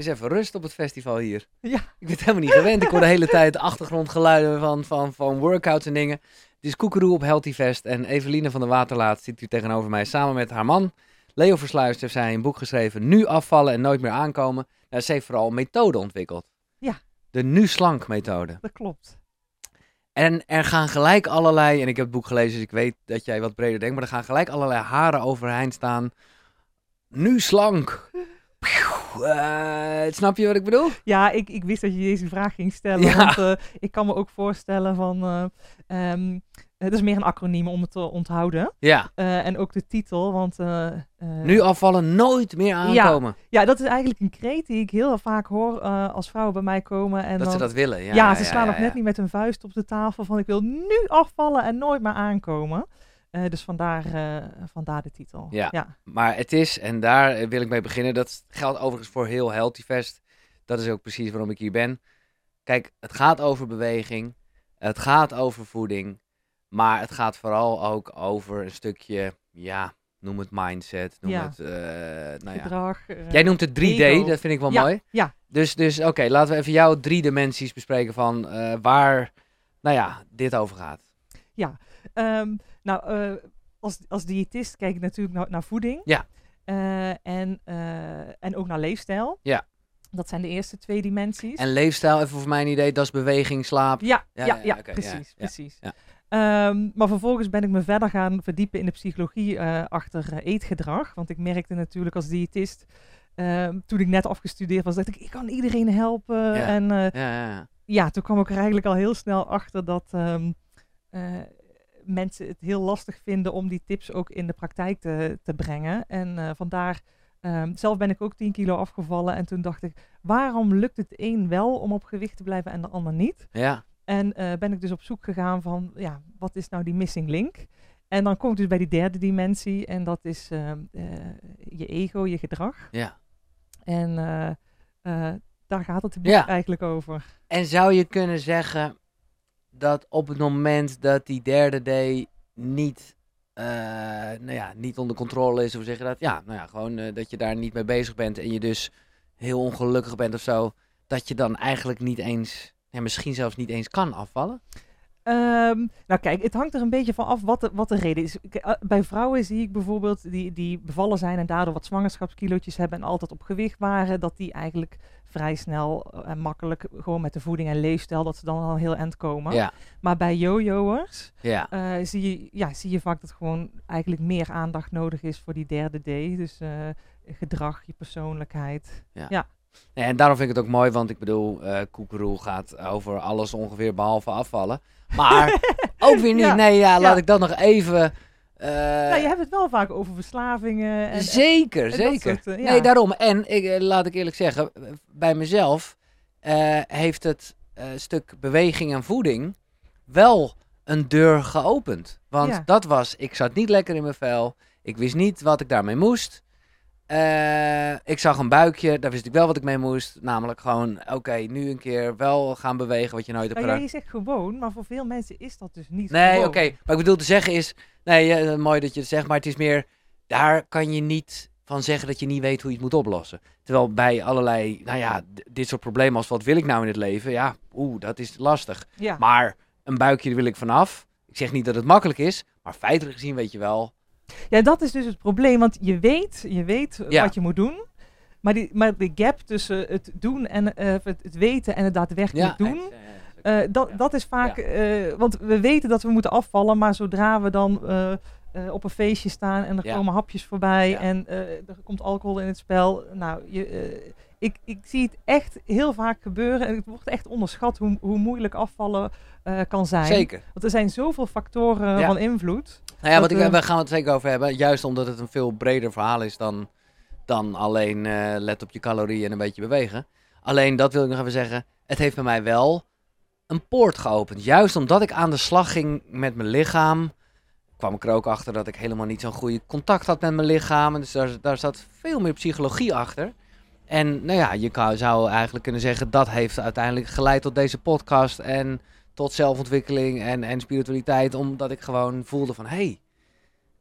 is even rust op het festival hier. Ja. Ik ben het helemaal niet gewend. Ik hoor de hele tijd achtergrondgeluiden van, van, van workouts en dingen. Het is Koekeroe op Healthy Fest. En Eveline van der Waterlaat zit hier tegenover mij samen met haar man. Leo Versluist heeft zij een boek geschreven. Nu afvallen en nooit meer aankomen. Nou, ze heeft vooral een methode ontwikkeld. Ja. De Nu Slank methode. Dat klopt. En er gaan gelijk allerlei, en ik heb het boek gelezen, dus ik weet dat jij wat breder denkt, maar er gaan gelijk allerlei haren overeind staan. Nu slank. Eh, snap je wat ik bedoel? Ja, ik, ik wist dat je deze vraag ging stellen. Ja. Want eh, ik kan me ook voorstellen van... eh, ehm, het is meer een acroniem om het te onthouden. Ja. En ook de titel, want... Nu afvallen, nooit meer aankomen. Ja, dat is eigenlijk een kreet die ik heel vaak hoor als vrouwen bij mij komen. En dat dan, ze dat willen. Ja, Ja, ze slaan ja, nog net niet met hun vuist op de tafel van ik wil nu afvallen en nooit meer aankomen. Eh, dus vandaar, eh, vandaar de titel. Ja. ja. Maar het is, en daar eh, wil ik mee beginnen, dat geldt overigens voor heel Healthy Fest. Dat is ook precies waarom ik hier ben. Kijk, het gaat over beweging, het gaat over voeding, maar het gaat vooral ook over een stukje, ja, noem het mindset, noem Ja. het, nou ja. Gedrag. Jij noemt het 3D, ego. dat vind ik wel Ja, mooi. ja. Dus, dus oké, laten we even jouw drie dimensies bespreken van waar, nou ja, dit over gaat. Ehm, nou, eh, als, als diëtist kijk ik natuurlijk naar, naar voeding. Ja. Eh, en, eh, en ook naar leefstijl. Ja. Dat zijn de eerste twee dimensies. En leefstijl, even voor mijn idee, dat is beweging, slaap. Ja, Ja, ja, precies, precies. Ehm, maar vervolgens ben ik me verder gaan verdiepen in de psychologie achter eetgedrag. Want ik merkte natuurlijk als diëtist, ehm, toen ik net afgestudeerd was, dat ik, ik kan iedereen helpen. Ja. En Ja, ja, ja. ja, toen kwam ik er eigenlijk al heel snel achter dat ehm, eh, mensen het heel lastig vinden om die tips ook in de praktijk te, te brengen. En eh, vandaar, ehm, zelf ben ik ook 10 kilo afgevallen. En toen dacht ik, waarom lukt het een wel om op gewicht te blijven en de ander niet? ja. En eh, ben ik dus op zoek gegaan van, ja, wat is nou die missing link? En dan kom ik dus bij die derde dimensie en dat is ehm, eh, je ego, je gedrag. ja. En daar gaat het Ja. eigenlijk over. En zou je kunnen zeggen dat op het moment dat die derde D niet, eh, nou ja, niet onder controle is, hoe zeg je dat? Ja, nou ja, gewoon eh, dat je daar niet mee bezig bent en je dus heel ongelukkig bent of zo, dat je dan eigenlijk niet eens, ja, misschien zelfs niet eens kan afvallen? Ehm, nou kijk, het hangt er een beetje van af wat de, wat de reden is. Eh, Bij vrouwen zie ik bijvoorbeeld die, die bevallen zijn en daardoor wat zwangerschapskilootjes hebben en altijd op gewicht waren, dat die eigenlijk vrij snel en makkelijk gewoon met de voeding en leefstijl, dat ze dan al heel eind komen. Ja, Maar bij jojo'ers ja. eh, zie, je, ja, zie je vaak dat gewoon eigenlijk meer aandacht nodig is voor die derde D. Dus eh, gedrag, je persoonlijkheid. Nee, En daarom vind ik het ook mooi, want ik bedoel, eh Koekeroe gaat over alles ongeveer behalve afvallen. Maar ook weer niet, Ja, nee, ja, laat ja. ik dat nog even... eh, nou, je hebt het wel vaak over verslavingen. En, zeker, en zeker. soort, eh, ja. Nee, daarom. En ik, eh, laat ik eerlijk zeggen, bij mezelf heeft het stuk beweging en voeding wel een deur geopend. Want Ja. dat was, ik zat niet lekker in mijn vel. Ik wist niet wat ik daarmee moest. Eh, ik zag een buikje, daar wist ik wel wat ik mee moest. Namelijk gewoon, oké, nu een keer wel gaan bewegen wat je nooit hebt Nou, gedaan. je zegt gewoon, maar voor veel mensen is dat dus niet Nee, oké. Maar ik bedoel te zeggen is... Nee, mooi dat je het zegt, maar het is meer... Daar kan je niet van zeggen dat je niet weet hoe je het moet oplossen. Terwijl bij allerlei, nou ja, dit soort problemen als wat wil ik nou in het leven? Ja, oeh, dat is lastig. Ja. Maar een buikje, wil ik vanaf. Ik zeg niet dat het makkelijk is, maar feitelijk gezien weet je wel... ja, dat is dus het probleem, want je weet, je weet Ja. wat je moet doen. Maar, die, maar de gap tussen het doen en eh, het, het weten en het daadwerkelijk doen, eh, dat, ja. dat is vaak, eh, want we weten dat we moeten afvallen, maar zodra we dan eh, eh, op een feestje staan en er Ja. komen hapjes voorbij Ja. en eh, er komt alcohol in het spel, nou, je, eh, ik, ik zie het echt heel vaak gebeuren en het wordt echt onderschat hoe, hoe moeilijk afvallen eh, kan zijn. Zeker. Want er zijn zoveel factoren Ja. van invloed. Nou ja, wat Dat, ik, eh, we gaan het zeker over hebben. Juist omdat het een veel breder verhaal is dan, dan alleen eh, let op je calorieën en een beetje bewegen. Alleen dat wil ik nog even zeggen. Het heeft bij mij wel een poort geopend. Juist omdat ik aan de slag ging met mijn lichaam. kwam ik er ook achter dat ik helemaal niet zo'n goede contact had met mijn lichaam. En Dus daar, daar zat veel meer psychologie achter. En nou ja, je zou eigenlijk kunnen zeggen dat heeft uiteindelijk geleid tot deze podcast. En tot zelfontwikkeling en, en spiritualiteit. Omdat ik gewoon voelde van, hé, hey,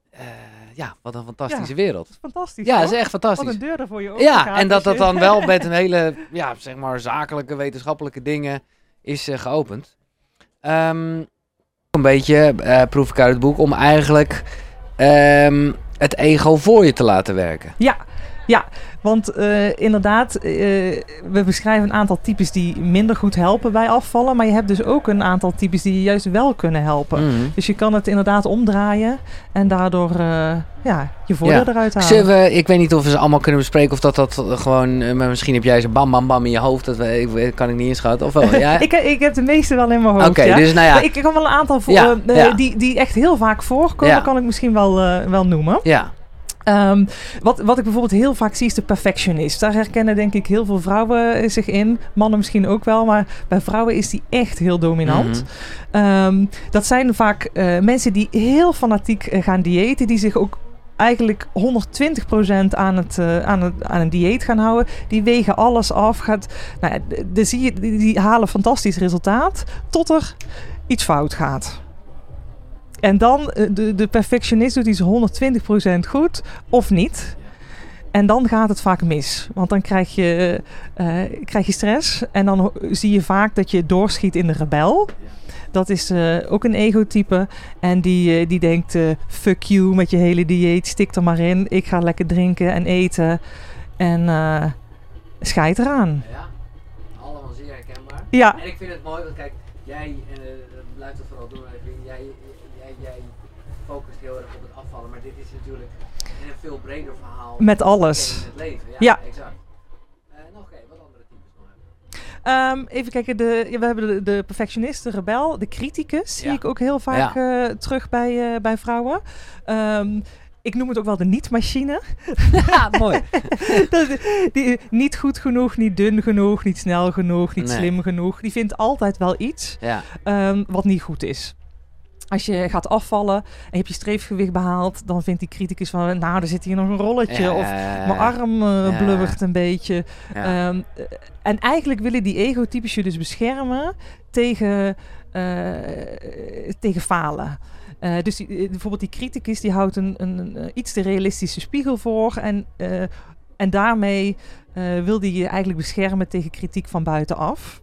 eh, ja, wat een fantastische wereld. Dat is fantastisch. Ja, dat is echt Wat fantastisch. een deur er voor je open Ja, en dat dat dan wel met een hele, ja, zeg maar, zakelijke, wetenschappelijke dingen is eh, geopend. Ehm, een beetje eh, proef ik uit het boek om eigenlijk ehm, het ego voor je te laten werken. Ja, ja, want eh, inderdaad, eh, we beschrijven een aantal types die minder goed helpen bij afvallen. Maar je hebt dus ook een aantal types die je juist wel kunnen helpen. Mhm. Dus je kan het inderdaad omdraaien en daardoor eh, ja, je voordeel Ja. eruit halen. Zullen we, ik weet niet of we ze allemaal kunnen bespreken of dat dat gewoon, maar misschien heb jij ze bam bam bam in je hoofd, dat we, ik, kan ik niet inschatten. Of wel, ja? ik, ik heb de meeste wel in mijn hoofd. Oké, ja. dus nou ja, ik kan wel een aantal voor. Die, die echt heel vaak voorkomen, kan ik misschien wel, wel noemen. ja, Ehm, wat, wat ik bijvoorbeeld heel vaak zie is de perfectionist. Daar herkennen denk ik heel veel vrouwen eh, zich in. Mannen misschien ook wel, maar bij vrouwen is die echt heel dominant. Mhm. Ehm, dat zijn vaak eh, mensen die heel fanatiek eh, gaan diëten, die zich ook eigenlijk 120% aan, het, aan, het, aan een dieet gaan houden. Die wegen alles af. Gaat, nou, de, zie je, die, die halen fantastisch resultaat tot er iets fout gaat. En dan, eh, de, de perfectionist doet iets 120% goed of niet. En dan gaat het vaak mis. Want dan krijg je, eh, krijg je stress. En dan zie je vaak dat je doorschiet in de rebel. Dat is eh, ook een egotype. En die, die denkt, fuck you met je hele dieet. Stik er maar in. Ik ga lekker drinken en eten. En eh scheid eraan. ja, allemaal zeer herkenbaar. Ja, En ik vind het mooi, want kijk, jij, uh, blijft het vooral doen, Evelien, jij, jij, jij focust heel erg op het afvallen, maar dit is natuurlijk een veel breder verhaal. met alles. in het leven. Ja, Ja. exact. Eh, nog oké, wat andere types nog hebben. Ehm, even kijken, de, ja, we hebben de, de perfectionist, de rebel, de criticus. Zie ik ook heel vaak eh, terug bij, eh, bij vrouwen. Ehm, ik noem het ook wel de niet-machine. Ja, mooi. Dat- die, niet goed genoeg, niet dun genoeg, niet snel genoeg, niet Nee. slim genoeg. Die vindt altijd wel iets Ja, ehm, wat niet goed is. Als je gaat afvallen en je hebt je streefgewicht behaald, dan vindt die criticus van, nou, er zit hier nog een rolletje. Ja, of mijn arm eh, blubbert een beetje. Ehm, eh, en eigenlijk willen die egotypes je dus beschermen tegen, eh, tegen falen. Eh, dus die, bijvoorbeeld die criticus die houdt een, een, een, iets te realistische spiegel voor. En, en daarmee wil die je eigenlijk beschermen tegen kritiek van buitenaf.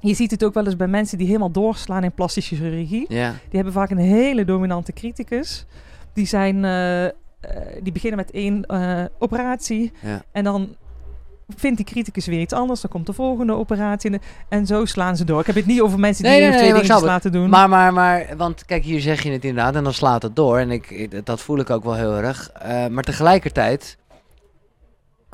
Je ziet het ook wel eens bij mensen die helemaal doorslaan in plastische chirurgie. ja. Die hebben vaak een hele dominante criticus. Die, zijn, eh, eh, die beginnen met één eh, operatie. Ja. En dan vindt die criticus weer iets anders. Dan komt de volgende operatie. En, en zo slaan ze door. Ik heb het niet over mensen die Nee, nee, nee, twee dingetjes snap laten doen. Maar, maar, maar, want kijk, hier zeg je het inderdaad en dan slaat het door. En ik, dat voel ik ook wel heel erg. Maar tegelijkertijd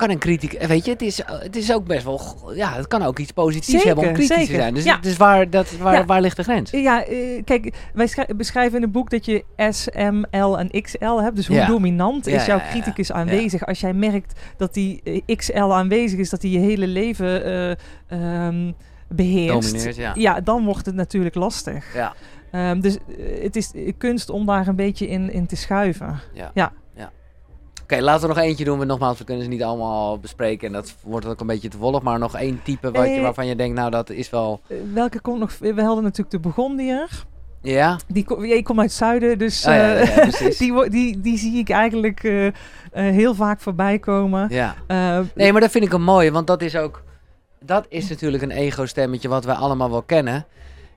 kan een kritiek, eh, weet je, het is, het is ook best wel, ja, het kan ook iets positiefs Zeker, hebben om kritisch te zijn. Dus, Ja. dus waar, dat, waar, Ja. waar ligt de grens? Ja, eh, kijk, wij schrij- beschrijven in het boek dat je S, M, L en XL hebt. Dus hoe Ja. dominant Ja, is jouw ja, ja. criticus aanwezig? Als jij merkt dat die eh, XL aanwezig is, dat die je hele leven eh, ehm, beheerst. Domineert, ja. Ja, dan wordt het natuurlijk lastig. Ja. Ehm, dus eh, het is eh, kunst om daar een beetje in, in te schuiven. Oké, laten we nog eentje doen. Want nogmaals, we kunnen ze niet allemaal bespreken. En dat wordt ook een beetje te volg. Maar nog één type wat je, waarvan je denkt, nou, dat is wel... Eh, welke komt nog? We hadden natuurlijk de Burgondier. Ja? Die, ik kom uit het zuiden, dus Oh, ja, ja, eh, ja, die, die, die zie ik eigenlijk eh, heel vaak voorbij komen. Ja. Nee, maar dat vind ik een mooie, want dat is ook... Dat is natuurlijk een ego-stemmetje wat wij allemaal wel kennen.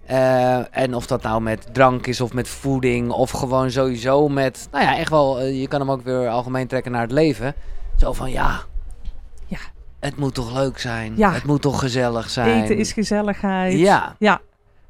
Eh, en of dat nou met drank is of met voeding of gewoon sowieso met... Nou ja, echt wel, eh, je kan hem ook weer algemeen trekken naar het leven. Zo van, ja... Ja. Het moet toch leuk zijn? Ja. Het moet toch gezellig zijn? Eten is gezelligheid. Ja, Ja,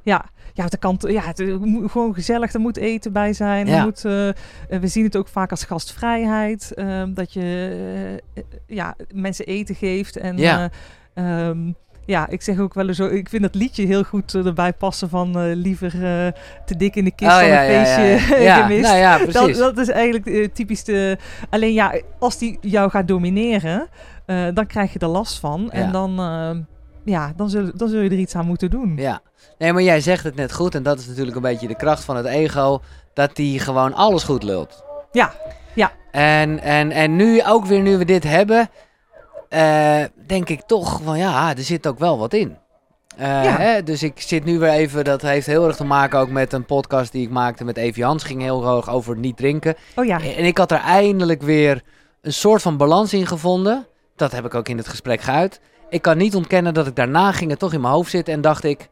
ja. Ja, dat kan, t- ja, het moet gewoon gezellig, er moet eten bij zijn. Er Ja. moet, eh, we zien het ook vaak als gastvrijheid. ehm, dat je ja, mensen eten geeft. En Ja. eh, ehm, ja, ik zeg ook wel eens zo, ik vind dat liedje heel goed eh, erbij passen van eh, liever eh, te dik in de kist Oh, dan ja, een feestje ja, gemist. nou ja, dat, precies. dat is eigenlijk typisch de... Alleen ja, als die jou gaat domineren, dan krijg je er last van. En dan, ja, dan, zul, dan zul je er iets aan moeten doen. Ja. Nee, maar jij zegt het net goed. En dat is natuurlijk een beetje de kracht van het ego. Dat die gewoon alles goed lult. Ja, ja. En, en, en nu, ook weer nu we dit hebben, eh, denk ik toch van ja, er zit ook wel wat in. Eh, Ja. hè, dus ik zit nu weer even, dat heeft heel erg te maken ook met een podcast die ik maakte met Evie Hans. Ging heel erg over niet drinken. Oh ja. En ik had er eindelijk weer een soort van balans in gevonden. Dat heb ik ook in het gesprek geuit. Ik kan niet ontkennen dat ik daarna ging het toch in mijn hoofd zitten en dacht ik...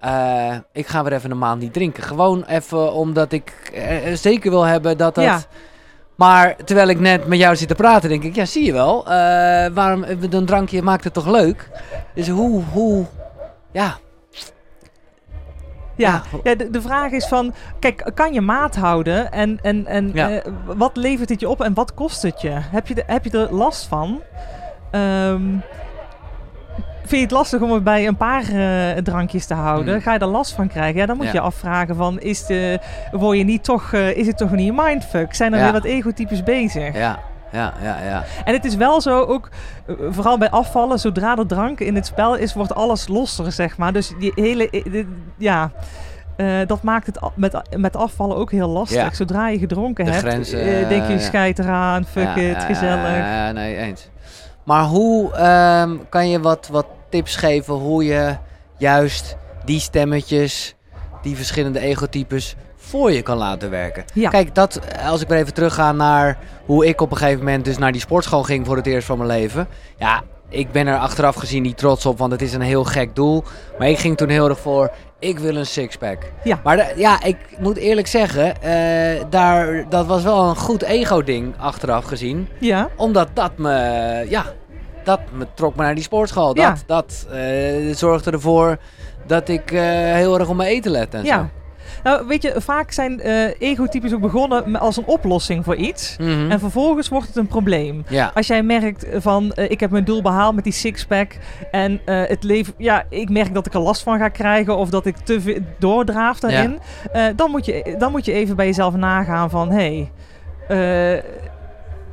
eh, ik ga weer even een maand niet drinken. Gewoon even omdat ik zeker wil hebben dat dat... Ja. Maar terwijl ik net met jou zit te praten, denk ik, ja, zie je wel. eh, waarom een drankje maakt het toch leuk? Dus hoe, hoe, ja, Ja, ja de, de vraag is van, kijk, kan je maat houden en, en, en Ja. eh, wat levert het je op en wat kost het je? Heb je, de, heb je er last van? Ehm, vind je het lastig om het bij een paar eh, drankjes te houden? Hmm. Ga je er last van krijgen? Ja, dan moet Ja. je afvragen van, is, de, word je niet toch, eh, is het toch niet een mindfuck? Zijn er Ja. weer wat egotypes bezig? ja, ja, ja, ja. En het is wel zo, ook eh, vooral bij afvallen, zodra er drank in het spel is, wordt alles losser, zeg maar. Dus die hele, de- ja, dat maakt het met, met afvallen ook heel lastig. Ja. Zodra je gedronken De hebt, grenzen, denk je, ja. scheid eraan, fuck Ja, it, gezellig. Ja, ja, nee, eens. Maar hoe ehm, kan je wat, wat tips geven hoe je juist die stemmetjes, die verschillende egotypes voor je kan laten werken? Ja. Kijk, dat, als ik weer even terugga naar hoe ik op een gegeven moment dus naar die sportschool ging voor het eerst van mijn leven. Ja, ik ben er achteraf gezien niet trots op, want het is een heel gek doel. Maar ik ging toen heel erg voor, ik wil een sixpack. Ja. Maar ja, ik moet eerlijk zeggen, eh, daar, dat was wel een goed ego-ding achteraf gezien Ja, omdat dat me, ja, dat me trok me naar die sportschool. Dat, Ja. dat eh, zorgde ervoor dat ik eh, heel erg op mijn eten let en ja. zo. Nou, weet je, vaak zijn eh egotypes ook begonnen als een oplossing voor iets. Mhm. En vervolgens wordt het een probleem. ja, Als jij merkt van, ik heb mijn doel behaald met die sixpack en het leven, ja, ik merk dat ik er last van ga krijgen of dat ik te veel doordraaf daarin, dan, moet je, dan moet je even bij jezelf nagaan van, hé, hey,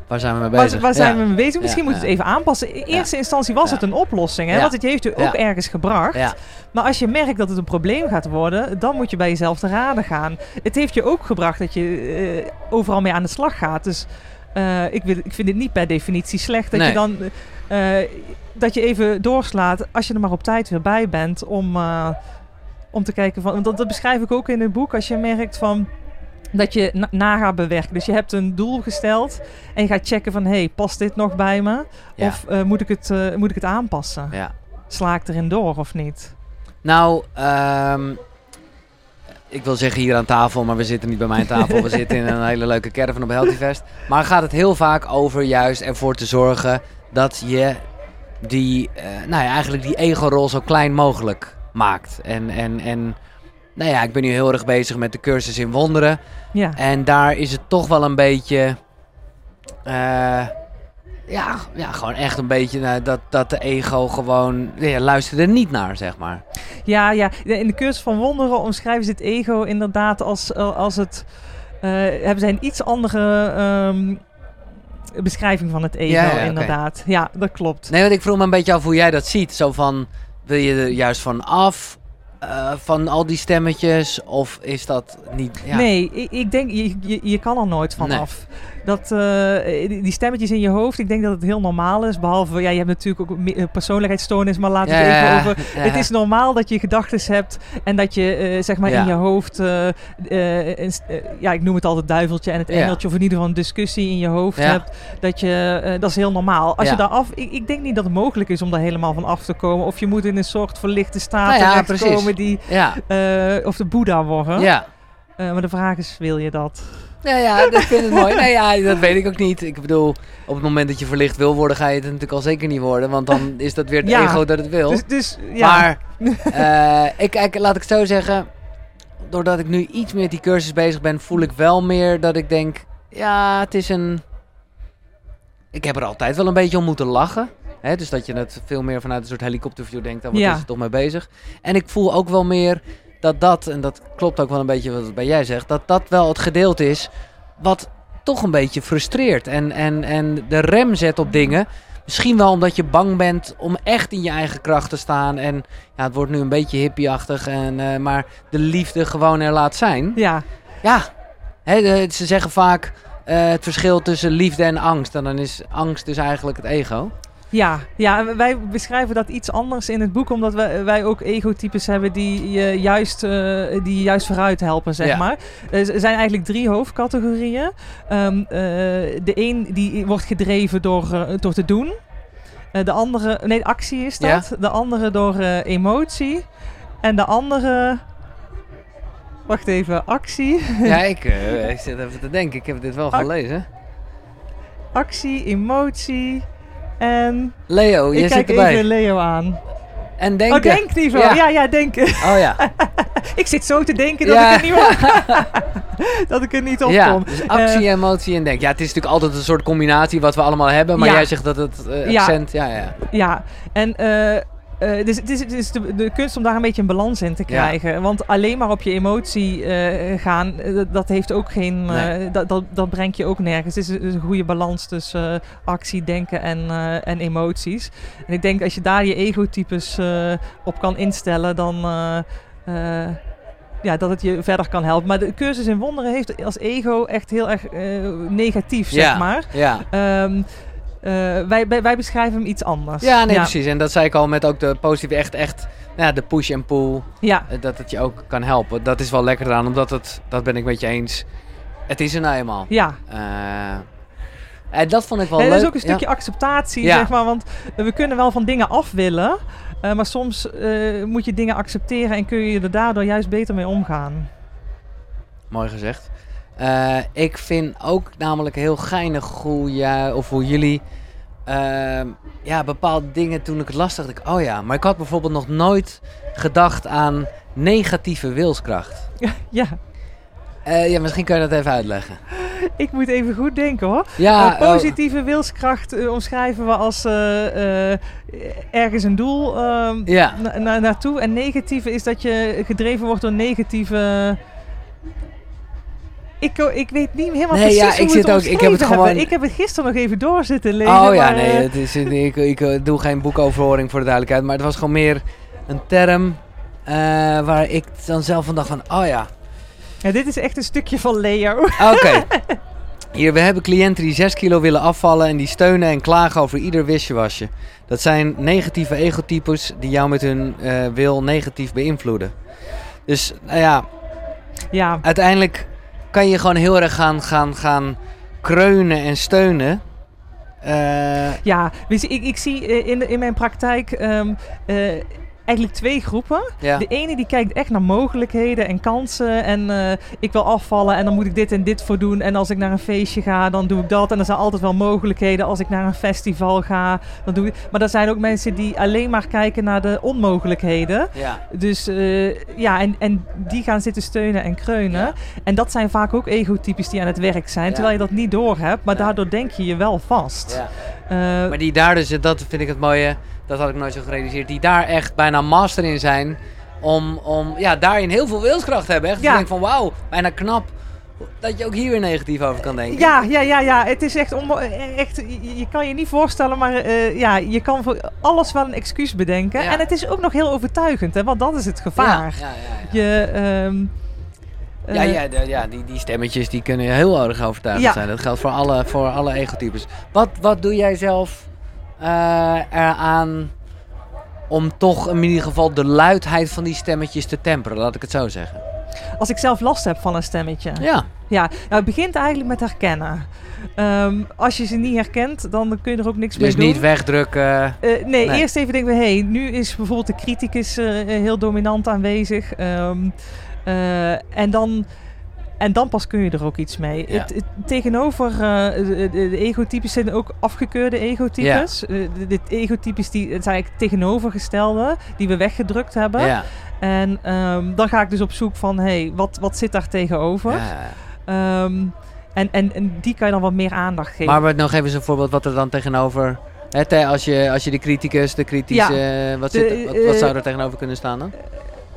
waar zijn we mee waar, bezig? waar zijn Ja. we mee bezig? Misschien moet je het even aanpassen. In eerste instantie was het een oplossing, hè? Want het heeft je ook ergens gebracht. Maar als je merkt dat het een probleem gaat worden, dan moet je bij jezelf te raden gaan. Het heeft je ook gebracht dat je eh, overal mee aan de slag gaat. Dus eh, ik, wil, ik vind het niet per definitie slecht dat Nee. je dan eh, dat je even doorslaat als je er maar op tijd weer bij bent om, om te kijken van. dat beschrijf ik ook in het boek. Als je merkt van dat je na, na gaat bewerken. Dus je hebt een doel gesteld en je gaat checken van hey, past dit nog bij me? Ja. Of eh, moet, ik het, eh, moet ik het aanpassen? ja. Sla ik erin door of niet? Nou, ehm, ik wil zeggen hier aan tafel, maar we zitten niet bij mijn tafel. We zitten in een hele leuke caravan op Healthyfest. Maar gaat het heel vaak over juist ervoor te zorgen dat je die, eh, nou ja, eigenlijk die ego-rol zo klein mogelijk maakt. En, en, en nou ja, ik ben nu heel erg bezig met de cursus in wonderen. Ja. En daar is het toch wel een beetje. eh, ja, ja, gewoon echt een beetje nou, dat, dat de ego gewoon. Ja, luistert er niet naar, zeg maar. Ja, ja. In de cursus van wonderen omschrijven ze het ego inderdaad als, eh, als het... eh, hebben zij een iets andere ehm, beschrijving van het ego, Ja, ja, oké. inderdaad. Ja, dat klopt. Nee, want ik vroeg me een beetje af hoe jij dat ziet. Zo van, wil je er juist van af? Eh, van al die stemmetjes? Of is dat niet... Ja. Nee, ik, ik denk, je, je, je kan er nooit van Nee. Dat, eh, die stemmetjes in je hoofd, ik denk dat het heel normaal is. Behalve, ja, je hebt natuurlijk ook eh, persoonlijkheidsstoornis, maar laten we Ja, het even over... ja. Het is normaal dat je gedachten hebt en dat je eh, zeg maar Ja. in je hoofd, ja, ik noem het altijd duiveltje en het engeltje, of in ieder geval een discussie in je hoofd hebt. Dat, je, dat is heel normaal. Als je daar af, ik, ik denk niet dat het mogelijk is om daar helemaal van af te komen. Of je moet in een soort verlichte staat Nou precies. die, of de Boeddha worden. ja. Maar de vraag is, wil je dat? Ja, ja, dat vind ik mooi. Nee, ja, dat weet ik ook niet. Ik bedoel, op het moment dat je verlicht wil worden, ga je het natuurlijk al zeker niet worden. Want dan is dat weer het Ja. ego dat het wil. Dus, dus ja. Maar, eh, ik, kijk, laat ik het zo zeggen. Doordat ik nu iets meer met die cursus bezig ben, voel ik wel meer dat ik denk... Ja, het is een... Ik heb er altijd wel een beetje om moeten lachen. Hè, dus dat je het veel meer vanuit een soort helikopterview denkt. Daar wat Ja. is er toch mee bezig. En ik voel ook wel meer dat dat, en dat klopt ook wel een beetje wat bij jij zegt... dat dat wel het gedeelte is wat toch een beetje frustreert. En, en, en de rem zet op dingen... Misschien wel omdat je bang bent om echt in je eigen kracht te staan. En ja, het wordt nu een beetje hippieachtig. En, eh, maar de liefde gewoon er laat zijn. ja, Ja, hè, de- ze zeggen vaak eh, het verschil tussen liefde en angst. En dan is angst dus eigenlijk het ego. Ja, ja, wij beschrijven dat iets anders in het boek, omdat wij, wij ook egotypes hebben die je juist, eh, die je juist vooruit helpen, zeg Ja. maar. Er zijn eigenlijk drie hoofdcategorieën. Ehm, eh, de een die wordt gedreven door, eh, door te doen. De andere, nee, actie is dat. De andere door emotie. En de andere, wacht even, actie. Ja, ik, ik zit even te denken. Ik heb dit wel gelezen. actie, emotie en... Leo, je ik zit kijk erbij. even Leo aan. En denken. Oh, denkniveau. Ja. Ja, ja, denken. Oh ja. ik zit zo te denken dat Ja. ik er niet op, dat ik er niet op ja, kom. dus actie, Eh, emotie en denken. Ja, het is natuurlijk altijd een soort combinatie wat we allemaal hebben. Maar Ja. jij zegt dat het eh, accent... Ja, ja. ja, en eh, eh, dus het is, het is de, de kunst om daar een beetje een balans in te Ja. krijgen. Want alleen maar op je emotie eh, gaan, eh, dat- heeft ook geen. Nee. dat, dat, dat brengt je ook nergens. Het is een, een goede balans tussen actie, denken en, en emoties. En ik denk als je daar je egotypes op kan instellen, dan. ja, dat het je verder kan helpen. Maar de cursus in wonderen heeft als ego echt heel erg negatief, zeg maar. Ja. Ehm, eh, wij, wij, wij beschrijven hem iets anders. ja, nee, precies. En dat zei ik al met ook de positieve, echt, echt nou ja, de push en pull. Ja, eh, Dat het je ook kan helpen. Dat is wel lekker aan, omdat het, dat ben ik met je eens. Het is er nou eenmaal. ja. Eh, en dat vond ik wel leuk. dat is ook een Ja. stukje acceptatie, Ja. zeg maar. Want we kunnen wel van dingen af willen. eh, maar soms eh, moet je dingen accepteren en kun je er daardoor juist beter mee omgaan. Mooi gezegd. Eh, ik vind ook namelijk heel geinig hoe, jij, of hoe jullie ehm, ja, bepaalde dingen toen ik het las, dacht ik, oh ja, maar ik had bijvoorbeeld nog nooit gedacht aan negatieve wilskracht. ja, Eh, ja, misschien kan je dat even uitleggen. ik moet even goed denken hoor. Ja, Eh, oh, positieve wilskracht omschrijven we als ergens een doel ehm, ja, na- na- naartoe. En negatieve is dat je gedreven wordt door negatieve... Ik, ko- ik weet niet helemaal Nee, precies ja, hoe ik zit ook- ik heb het hebben. gewoon- Ik heb het gisteren nog even door zitten lezen. oh ja, maar, nee, eh, het is, ik, ik, eh, doe geen boekoverhoring voor de duidelijkheid, maar het was gewoon meer een term eh, waar ik dan zelf van dacht van, oh ja, ja, dit is echt een stukje van Leo. Oké. Hier, we hebben cliënten die 6 kilo willen afvallen en die steunen en klagen over ieder wisjewasje. Dat zijn negatieve egotypes die jou met hun wil negatief beïnvloeden. Dus nou ja, Ja, uiteindelijk kan je gewoon heel erg gaan, gaan, gaan kreunen en steunen. Eh, ja. Ik, ik zie eh, in, in mijn praktijk ehm, eh, eigenlijk twee groepen. ja. De ene die kijkt echt naar mogelijkheden en kansen. En eh, ik wil afvallen en dan moet ik dit en dit voor doen. En als ik naar een feestje ga, dan doe ik dat. En er zijn altijd wel mogelijkheden. Als ik naar een festival ga, dan doe ik... Maar er zijn ook mensen die alleen maar kijken naar de onmogelijkheden. ja. Dus eh, ja, en, en die gaan zitten steunen en kreunen. Ja. En dat zijn vaak ook egotypes die aan het werk zijn. Terwijl je dat niet doorhebt. Maar Ja. daardoor denk je je wel vast. ja. Eh, Maar die daar dus, dat vind ik het mooie, dat had ik nooit zo gerealiseerd, die daar echt bijna master in zijn. Om, om ja, daarin heel veel wilskracht te hebben. Echt, Ja. ja. denk van wauw, bijna knap dat je ook hier weer negatief over kan denken. Ja, ja, ja, ja. Het is echt, echt je, kan je niet voorstellen, maar eh, ja, je kan voor alles wel een excuus bedenken. Ja. En het is ook nog heel overtuigend, hè, want dat is het gevaar. Ja, ja, ja, ja. Je, ehm, Ja, eh, ja, de- ja die, die stemmetjes die kunnen heel erg overtuigend Ja. zijn. Dat geldt voor alle, voor alle egotypes. Wat, wat doe jij zelf eraan om toch in ieder geval de luidheid van die stemmetjes te temperen? Laat ik het zo zeggen. Als ik zelf last heb van een stemmetje. Ja, Ja, nou, het begint eigenlijk met herkennen. Ehm, als je ze niet herkent, dan kun je er ook niks dus mee doen. niet wegdrukken. Eh, nee, Nee. eerst even denken we, hé, hey, nu is bijvoorbeeld de criticus eh, heel dominant aanwezig. Ehm, eh, en, dan, en dan pas kun je er ook iets mee. Ja. Het, het- tegenover eh, de, de, egotypes zijn ook afgekeurde egotypes. Eh, de, de egotypes die, het zijn eigenlijk tegenovergestelde, die we weggedrukt hebben. Ja. En ehm, dan ga ik dus op zoek van, hé, hey, wat, wat zit daar tegenover? Ja. Ehm, en, en, en die kan je dan wat meer aandacht geven. Maar wat- nog even eens een voorbeeld wat er dan tegenover... Hè, als, je, als je de criticus, de kritische... wat, zit, wat, wat eh, zou er tegenover kunnen staan dan?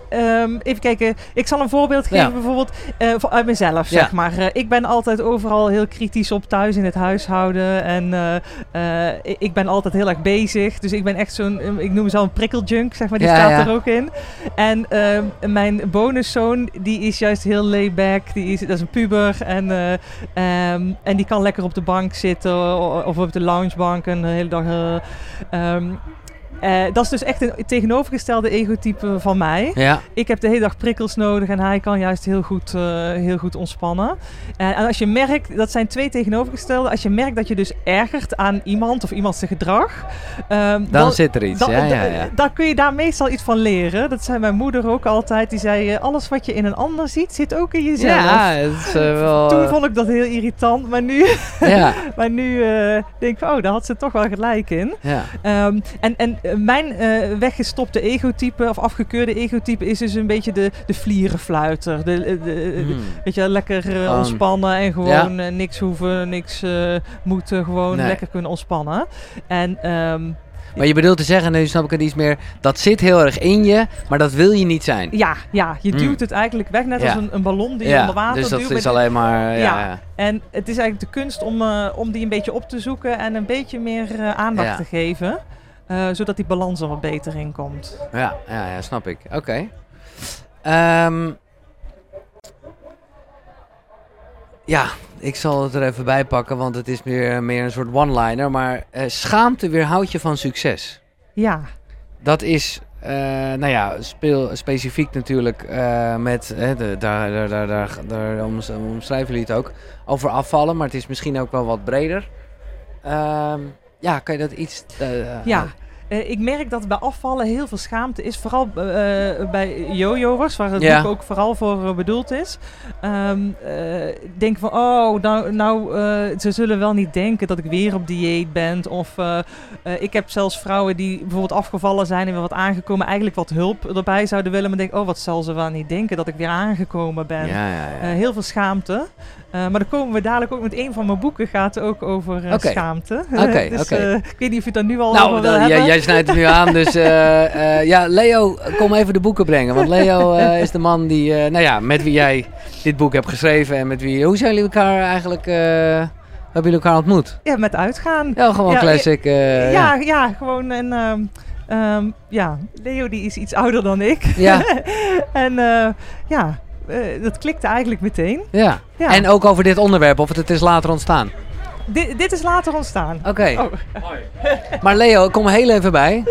Ehm, even kijken. Ik zal een voorbeeld geven, Ja. bijvoorbeeld eh, uit mezelf, Ja. zeg maar. Eh, ik ben altijd overal heel kritisch op thuis in het huishouden. En eh, ik- ben altijd heel erg bezig. Dus ik ben echt zo'n, ik noem mezelf een prikkeljunk, zeg maar. Die Ja, staat ja. er ook in. En ehm, mijn bonuszoon, die is juist heel laid back. Die is, dat is een puber. En, eh, ehm, en die kan lekker op de bank zitten of op de loungebank en de hele dag... eh, dat is dus echt een tegenovergestelde egotype van mij. Ja, Ik heb de hele dag prikkels nodig en hij kan juist heel goed, eh, heel goed ontspannen. En, en als je merkt, dat zijn twee tegenovergestelde. Als je merkt dat je dus ergert aan iemand of iemand zijn gedrag. ehm, dan zit er iets. dan, ja, ja, dan- ja. dan kun je daar meestal iets van leren. Dat zei mijn moeder ook altijd. Die zei, eh, alles wat je in een ander ziet, zit ook in jezelf. Ja, het is eh, wel... Toen eh, vond ik dat heel irritant, maar nu, ja, maar nu eh, denk ik, oh, daar had ze toch wel gelijk in. ja. Ehm, en en eh, mijn eh, weggestopte egotype, of afgekeurde egotype, is dus een beetje de, de vlierenfluiter. De, de, de- Hmm. Weet je, lekker eh, Gewoon- ontspannen en gewoon eh, niks hoeven, niks moeten, gewoon Nee. lekker kunnen ontspannen. En ehm, Maar je bedoelt te zeggen, nu snap ik het iets meer, dat zit heel erg in je, maar dat wil je niet zijn. ja, ja, je Hmm. duwt het eigenlijk weg, net Ja. als een, een ballon die je onder water dus dat duwt. is alleen maar... Ja, Ja. En het is eigenlijk de kunst om, om die een beetje op te zoeken en een beetje meer aandacht te geven. Eh, zodat die balans er wat beter in komt. Ja, ja, ja, snap ik. Oké. Ehm, ja, ik zal het er even bij pakken, want het is meer, meer een soort one-liner. Maar eh, schaamte weerhoudt je van succes. Ja, Dat is, eh, nou ja, speel, specifiek natuurlijk met, hè, de, daar, daar, daar, daar, daar oms- omschrijven jullie het ook, over afvallen. Maar het is misschien ook wel wat breder. Ja, kan je dat iets... eh, Ja, eh, ik merk dat bij afvallen heel veel schaamte is. Vooral eh, bij jojo'ers, waar het Ja. boek ook vooral voor eh, bedoeld is. Eh, denk van, oh, nou, nou eh, ze zullen wel niet denken dat ik weer op dieet ben. Of eh, eh, ik heb zelfs vrouwen die bijvoorbeeld afgevallen zijn en weer wat aangekomen. Eigenlijk wat hulp erbij zouden willen. Maar denk, oh, wat zal ze wel niet denken dat ik weer aangekomen ben. Ja, ja, ja. Eh, heel veel schaamte. Eh, maar dan komen we dadelijk ook met een van mijn boeken gaat ook over eh, schaamte. Oké, dus, eh, ik weet niet of je het daar nu al Nou, over wil hebben. Jij, snijdt het nu aan, dus eh, eh, ja, Leo, kom even de boeken brengen. Want Leo eh, is de man die, nou ja, met wie jij dit boek hebt geschreven en met wie, hoe zijn jullie elkaar eigenlijk, hebben jullie elkaar ontmoet? Ja, met uitgaan. Ja, gewoon Ja, classic. ja, ja. ja, gewoon. En ehm, ehm, ja, Leo die is iets ouder dan ik. Ja. en ja, dat klikte eigenlijk meteen. ja. Ja. En ook over dit onderwerp, of het, het is later ontstaan. Di- dit is later ontstaan. Oké, Oh, maar Leo, kom heel even bij.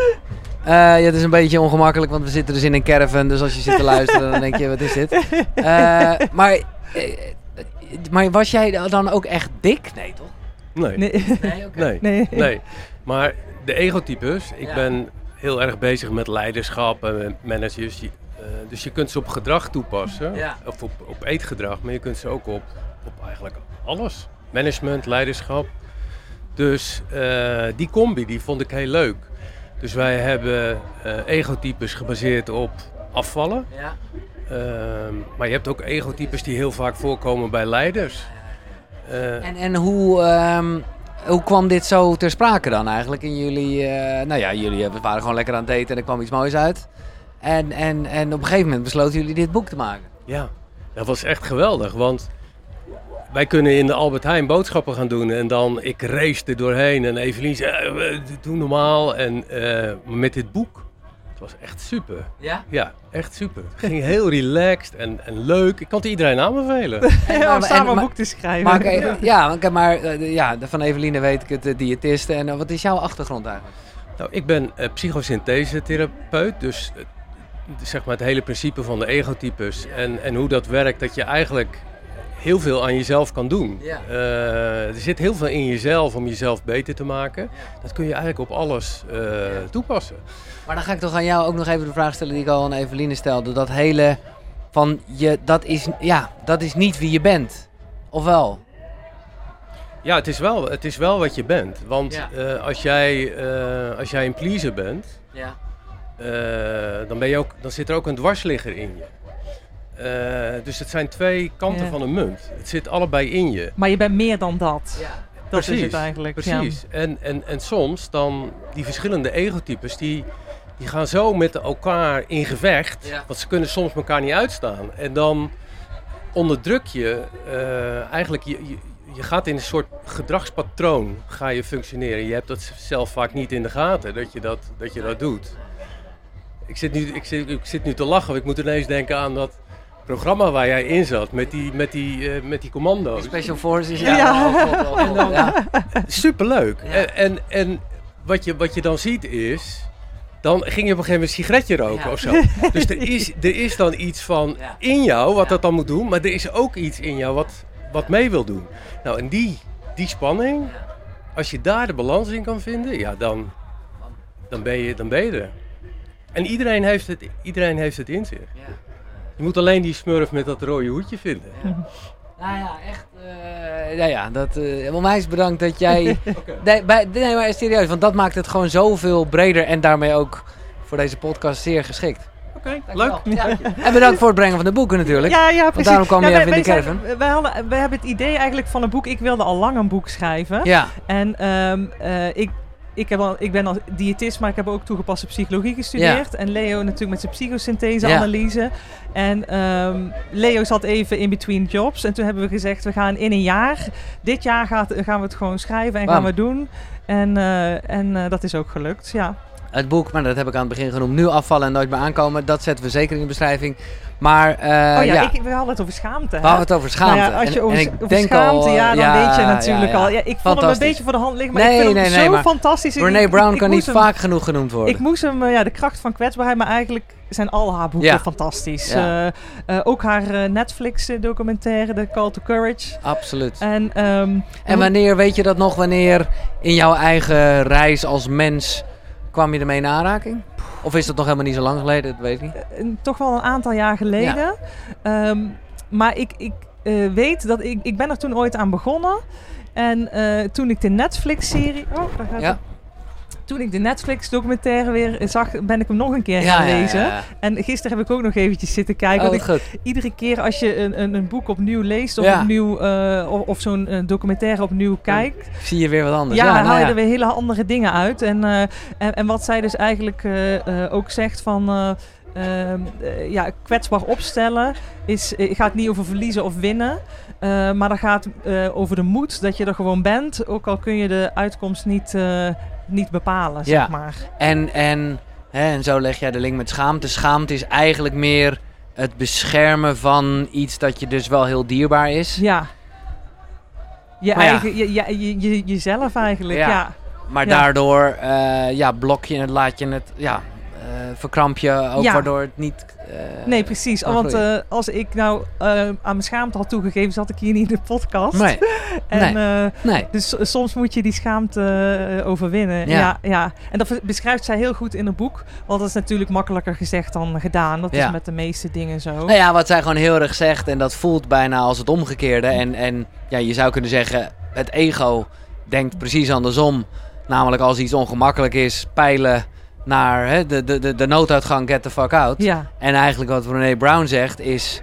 Eh, ja, het is een beetje ongemakkelijk, want we zitten dus in een caravan. Dus als je zit te luisteren, dan denk je, wat is dit? Eh, maar, eh, maar was jij dan ook echt dik? Nee, toch? Nee, nee. Nee, oké. nee, nee. nee. Maar de egotypes, ik Ja. ben heel erg bezig met leiderschap en managers. Je- eh, dus je kunt ze op gedrag toepassen, Ja. of op, op eetgedrag, maar je kunt ze ook op, op eigenlijk alles. Management, leiderschap. Dus eh, die combi, die vond ik heel leuk. Dus wij hebben eh, egotypes gebaseerd op afvallen. Ja. Ehm, maar je hebt ook egotypes die heel vaak voorkomen bij leiders. Eh, En, en hoe, ehm, hoe kwam dit zo ter sprake dan eigenlijk in jullie... nou ja, jullie waren gewoon lekker aan het daten en er kwam iets moois uit. En, en, en op een gegeven moment besloten jullie dit boek te maken. Ja, dat was echt geweldig. Want wij kunnen in de Albert Heijn boodschappen gaan doen. En dan, ik race er doorheen. En Evelien zei, eh, doe normaal. En eh, met dit boek, het was echt super. Ja? Ja, echt super. Het ging heel relaxed en, en leuk. Ik kan het iedereen aanbevelen. om samen een boek te schrijven. Maar, oké, ja, oké, maar eh, ja, van Eveline weet ik het, de diëtiste. En eh, wat is jouw achtergrond eigenlijk? Nou, ik ben eh, psychosynthese-therapeut. Dus eh, zeg maar het hele principe van de egotypes. En, en hoe dat werkt, dat je eigenlijk heel veel aan jezelf kan doen. Ja. Eh, er zit heel veel in jezelf om jezelf beter te maken. Dat kun je eigenlijk op alles eh, toepassen. Maar dan ga ik toch aan jou ook nog even de vraag stellen die ik al aan Eveline stelde. Dat hele van je, dat is, ja, dat is niet wie je bent. Of wel? Ja, het is wel, het is wel wat je bent. Want eh, als, jij, als jij een pleaser bent, Ja. dan, ben je ook, dan zit er ook een dwarsligger in je. Eh, dus het zijn twee kanten Ja. van een munt. Het zit allebei in je. Maar je bent meer dan dat. ja. Dat is het eigenlijk. ja. Precies. En, en, en soms dan die verschillende egotypes, die, die gaan zo met elkaar in gevecht. Ja. Want ze kunnen soms elkaar niet uitstaan. En dan onderdruk je eh, eigenlijk, je, je, je gaat in een soort gedragspatroon ga je functioneren. Je hebt dat zelf vaak niet in de gaten, dat je dat, dat, je dat doet. Ik zit, nu, ik, zit, ik zit nu te lachen, want ik moet ineens denken aan dat programma waar jij in zat, met die, met die, eh, met die commando's. Special Forces, Ja. ja. Oh, oh. Superleuk. Ja. En, en, en wat, je, wat je dan ziet is, dan ging je op een gegeven moment een sigaretje roken Ja. of zo. Dus er is, er is dan iets van Ja. in jou wat Ja. dat dan moet doen, maar er is ook iets in jou wat, wat mee wil doen. Nou, en die, die spanning, als je daar de balans in kan vinden, ja, dan, dan, ben, je, dan ben je er. En iedereen heeft, het, iedereen heeft het in zich. Ja. Je moet alleen die smurf met dat rode hoedje vinden. Nou ja, echt. eh ja, ja, dat. eh onwijs bedankt dat jij. nee, bij, nee, maar serieus, want dat maakt het gewoon zoveel breder en daarmee ook voor deze podcast zeer geschikt. Oké, leuk. Ja. En bedankt voor het brengen van de boeken natuurlijk. Ja, ja, precies. daarom kwam ja, je even in de caravan. zijn- wij, hadden, wij hebben het idee eigenlijk van een boek. Ik wilde al lang een boek schrijven. Ja, En ehm, eh, ik, ik, heb al, ik ben al diëtist, maar ik heb ook toegepaste psychologie gestudeerd. En Leo natuurlijk met zijn psychosynthese-analyse. En ehm, Leo zat even in between jobs. En toen hebben we gezegd, we gaan in een jaar... Dit jaar gaat, gaan we het gewoon schrijven en gaan we doen. En, eh, en eh, dat is ook gelukt, ja. Het boek, maar dat heb ik aan het begin genoemd. Nu afvallen en nooit meer aankomen. Dat zetten we zeker in de beschrijving. Maar eh, oh ja, ja, Ik, we hadden het over schaamte. we hadden het over schaamte. Nou ja, als je En- over, en ik over denk schaamte, al, ja, dan weet je natuurlijk al. Ja, ik vond hem een beetje voor de hand liggen, maar Nee, ik vind nee, hem nee, zo maar fantastisch. Ik- Brown ik kan niet hem- vaak genoeg genoemd worden. Ik moest hem, eh, ja, de kracht van kwetsbaarheid, maar eigenlijk zijn al haar boeken fantastisch. Eh, ook haar Netflix-documentaire, The Call to Courage. Absoluut. En, ehm, En wanneer, weet je dat nog, wanneer in jouw eigen reis als mens kwam je ermee in aanraking? Of is dat nog helemaal niet zo lang geleden? Dat weet ik niet. eh, toch wel een aantal jaar geleden. Ehm, maar ik, ik eh, weet dat ik, ik ben er toen ooit aan begonnen. En eh, toen ik de Netflix-serie... Oh, daar gaat Ja. het. Toen ik de Netflix-documentaire weer zag, ben ik hem nog een keer Ja, gaan ja, ja, lezen. ja. En gisteren heb ik ook nog eventjes zitten kijken. Oh, want ik, iedere keer als je een, een, een boek opnieuw leest of, opnieuw, eh, of, of zo'n eh, documentaire opnieuw kijkt, Zie je weer wat anders. ja, nou haal je er weer hele andere dingen uit. En, eh, en, en wat zij dus eigenlijk ook zegt van... ja, kwetsbaar opstellen is, gaat niet over verliezen of winnen. maar dat gaat over de moed dat je er gewoon bent. Ook al kun je de uitkomst niet, niet bepalen, Ja. zeg maar. En, en, hè, en zo leg jij de link met schaamte. Schaamte is eigenlijk meer het beschermen van iets dat je dus wel heel dierbaar is. Ja. Je Maar ja. eigen, je, je, je, je- jezelf eigenlijk, Ja. ja. Maar Ja. daardoor eh, ja, blok je het, laat je het, ja, eh, verkramp je ook Ja. waardoor het niet... eh, Nee, precies. Want eh, als ik nou eh, aan mijn schaamte had toegegeven, zat ik hier niet in de podcast. Nee, En, nee. dus so- soms moet je die schaamte overwinnen. Ja. Ja. Ja, En dat beschrijft zij heel goed in het boek. Want dat is natuurlijk makkelijker gezegd dan gedaan. Dat Ja. is met de meeste dingen zo. Nou ja, wat zij gewoon heel erg zegt, en dat voelt bijna als het omgekeerde. En, en ja, je zou kunnen zeggen, het ego denkt precies andersom. Namelijk als iets ongemakkelijk is, peilen naar hè, de, de, de, de nooduitgang, get the fuck out. Ja, En eigenlijk wat René Brown zegt is,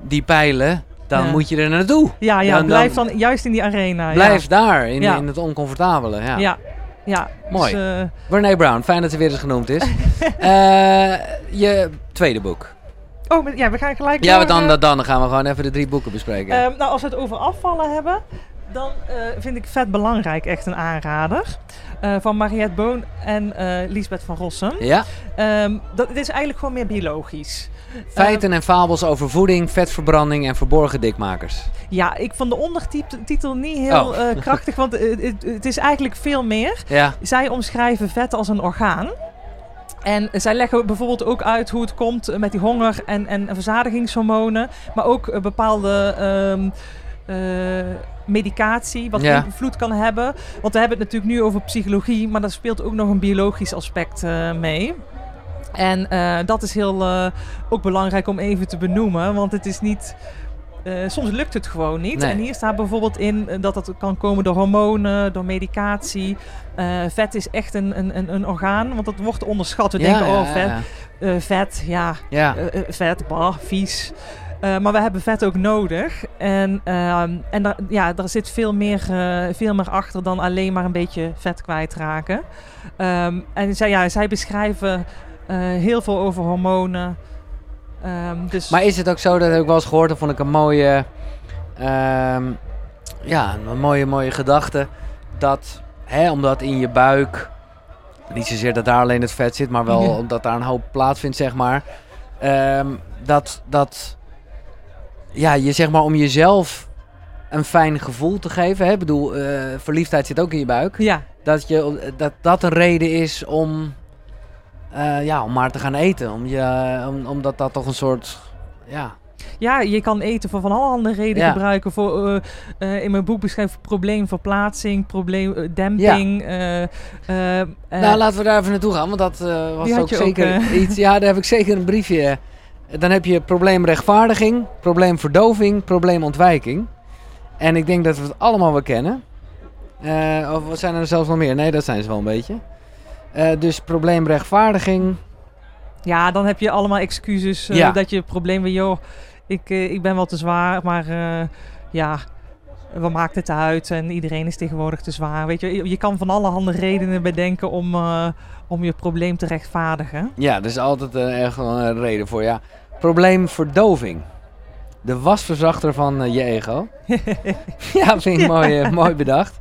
die pijlen, dan Ja. moet je er naartoe. ja, ja Dan- blijf dan- dan juist in die arena. Blijf daar, in, Ja. in het oncomfortabele. Ja. Ja, ja. Mooi. Dus, eh, René Brown, fijn dat ze weer eens genoemd is. Eh, je tweede boek. oh, ja, we gaan gelijk Ja, door, dan, eh, dan, dan gaan we gewoon even de drie boeken bespreken. Ehm, nou, als we het over afvallen hebben, dan eh, vind ik vet belangrijk echt een aanrader. Eh, van Mariette Boon en eh Lisbeth van Rossum. ja? Ehm, dat, het is eigenlijk gewoon meer biologisch. Feiten en fabels over voeding, vetverbranding en verborgen dikmakers. Ja, ik vond de ondertitel niet heel Oh. krachtig, want het, is eigenlijk veel meer. Ja, Zij omschrijven vet als een orgaan. En zij leggen bijvoorbeeld ook uit hoe het komt met die honger en, en verzadigingshormonen. Maar ook bepaalde ehm, eh, medicatie, wat Ja. invloed kan hebben. Want we hebben het natuurlijk nu over psychologie, maar daar speelt ook nog een biologisch aspect eh, mee. En eh, dat is heel eh, ook belangrijk om even te benoemen, want het is niet. soms lukt het gewoon niet. Nee. En hier staat bijvoorbeeld in dat dat kan komen door hormonen, door medicatie. Vet is echt een, een, een, orgaan, want dat wordt onderschat. We ja, denken, ja, oh, vet, ja. vet, ja, Ja. vet, bah, vies. Eh, maar we hebben vet ook nodig. En, ehm, en daar, ja, daar zit veel meer, eh, veel meer achter dan alleen maar een beetje vet kwijtraken. Ehm, en zij, ja, zij beschrijven eh, heel veel over hormonen. Ehm, dus Maar is het ook zo, dat heb ik wel eens gehoord, dat vond ik een mooie, ja, een mooie, mooie gedachte. Dat, hè, omdat in je buik, niet zozeer dat daar alleen het vet zit, maar wel Ja. omdat daar een hoop plaatsvindt, zeg maar. dat, dat, ja, je zeg maar om jezelf een fijn gevoel te geven. Hè? Ik bedoel, eh, verliefdheid zit ook in je buik. ja, Dat, je, dat dat een reden is om, eh, ja, om maar te gaan eten. Om je, om, omdat dat toch een soort, ja, Ja, je kan eten voor van allerhande redenen Ja. gebruiken. Voor, eh, eh, in mijn boek beschrijf ik probleemverplaatsing, probleemdemping. eh, eh, eh, nou, laten we daar even naartoe gaan, want dat eh, was ook ook, zeker eh. iets. Ja, daar heb ik zeker een briefje. Dan heb je probleemrechtvaardiging, probleemverdoving, probleemontwijking. En ik denk dat we het allemaal wel kennen. Eh, of zijn er zelfs nog meer? Nee, dat zijn ze wel een beetje. Eh, dus probleemrechtvaardiging. ja, dan heb je allemaal excuses eh, Ja. dat je probleem bent. Joh, ik, ik ben wel te zwaar, maar ja, wat maakt het uit? En iedereen is tegenwoordig te zwaar. Weet je, je- kan van allerhande redenen bedenken om, eh, om je probleem te rechtvaardigen. Ja, er is altijd uh, echt wel een reden voor. Ja. Probleemverdoving. De wasverzachter van eh, je ego. ja, vind ik mooi, eh, mooi bedacht.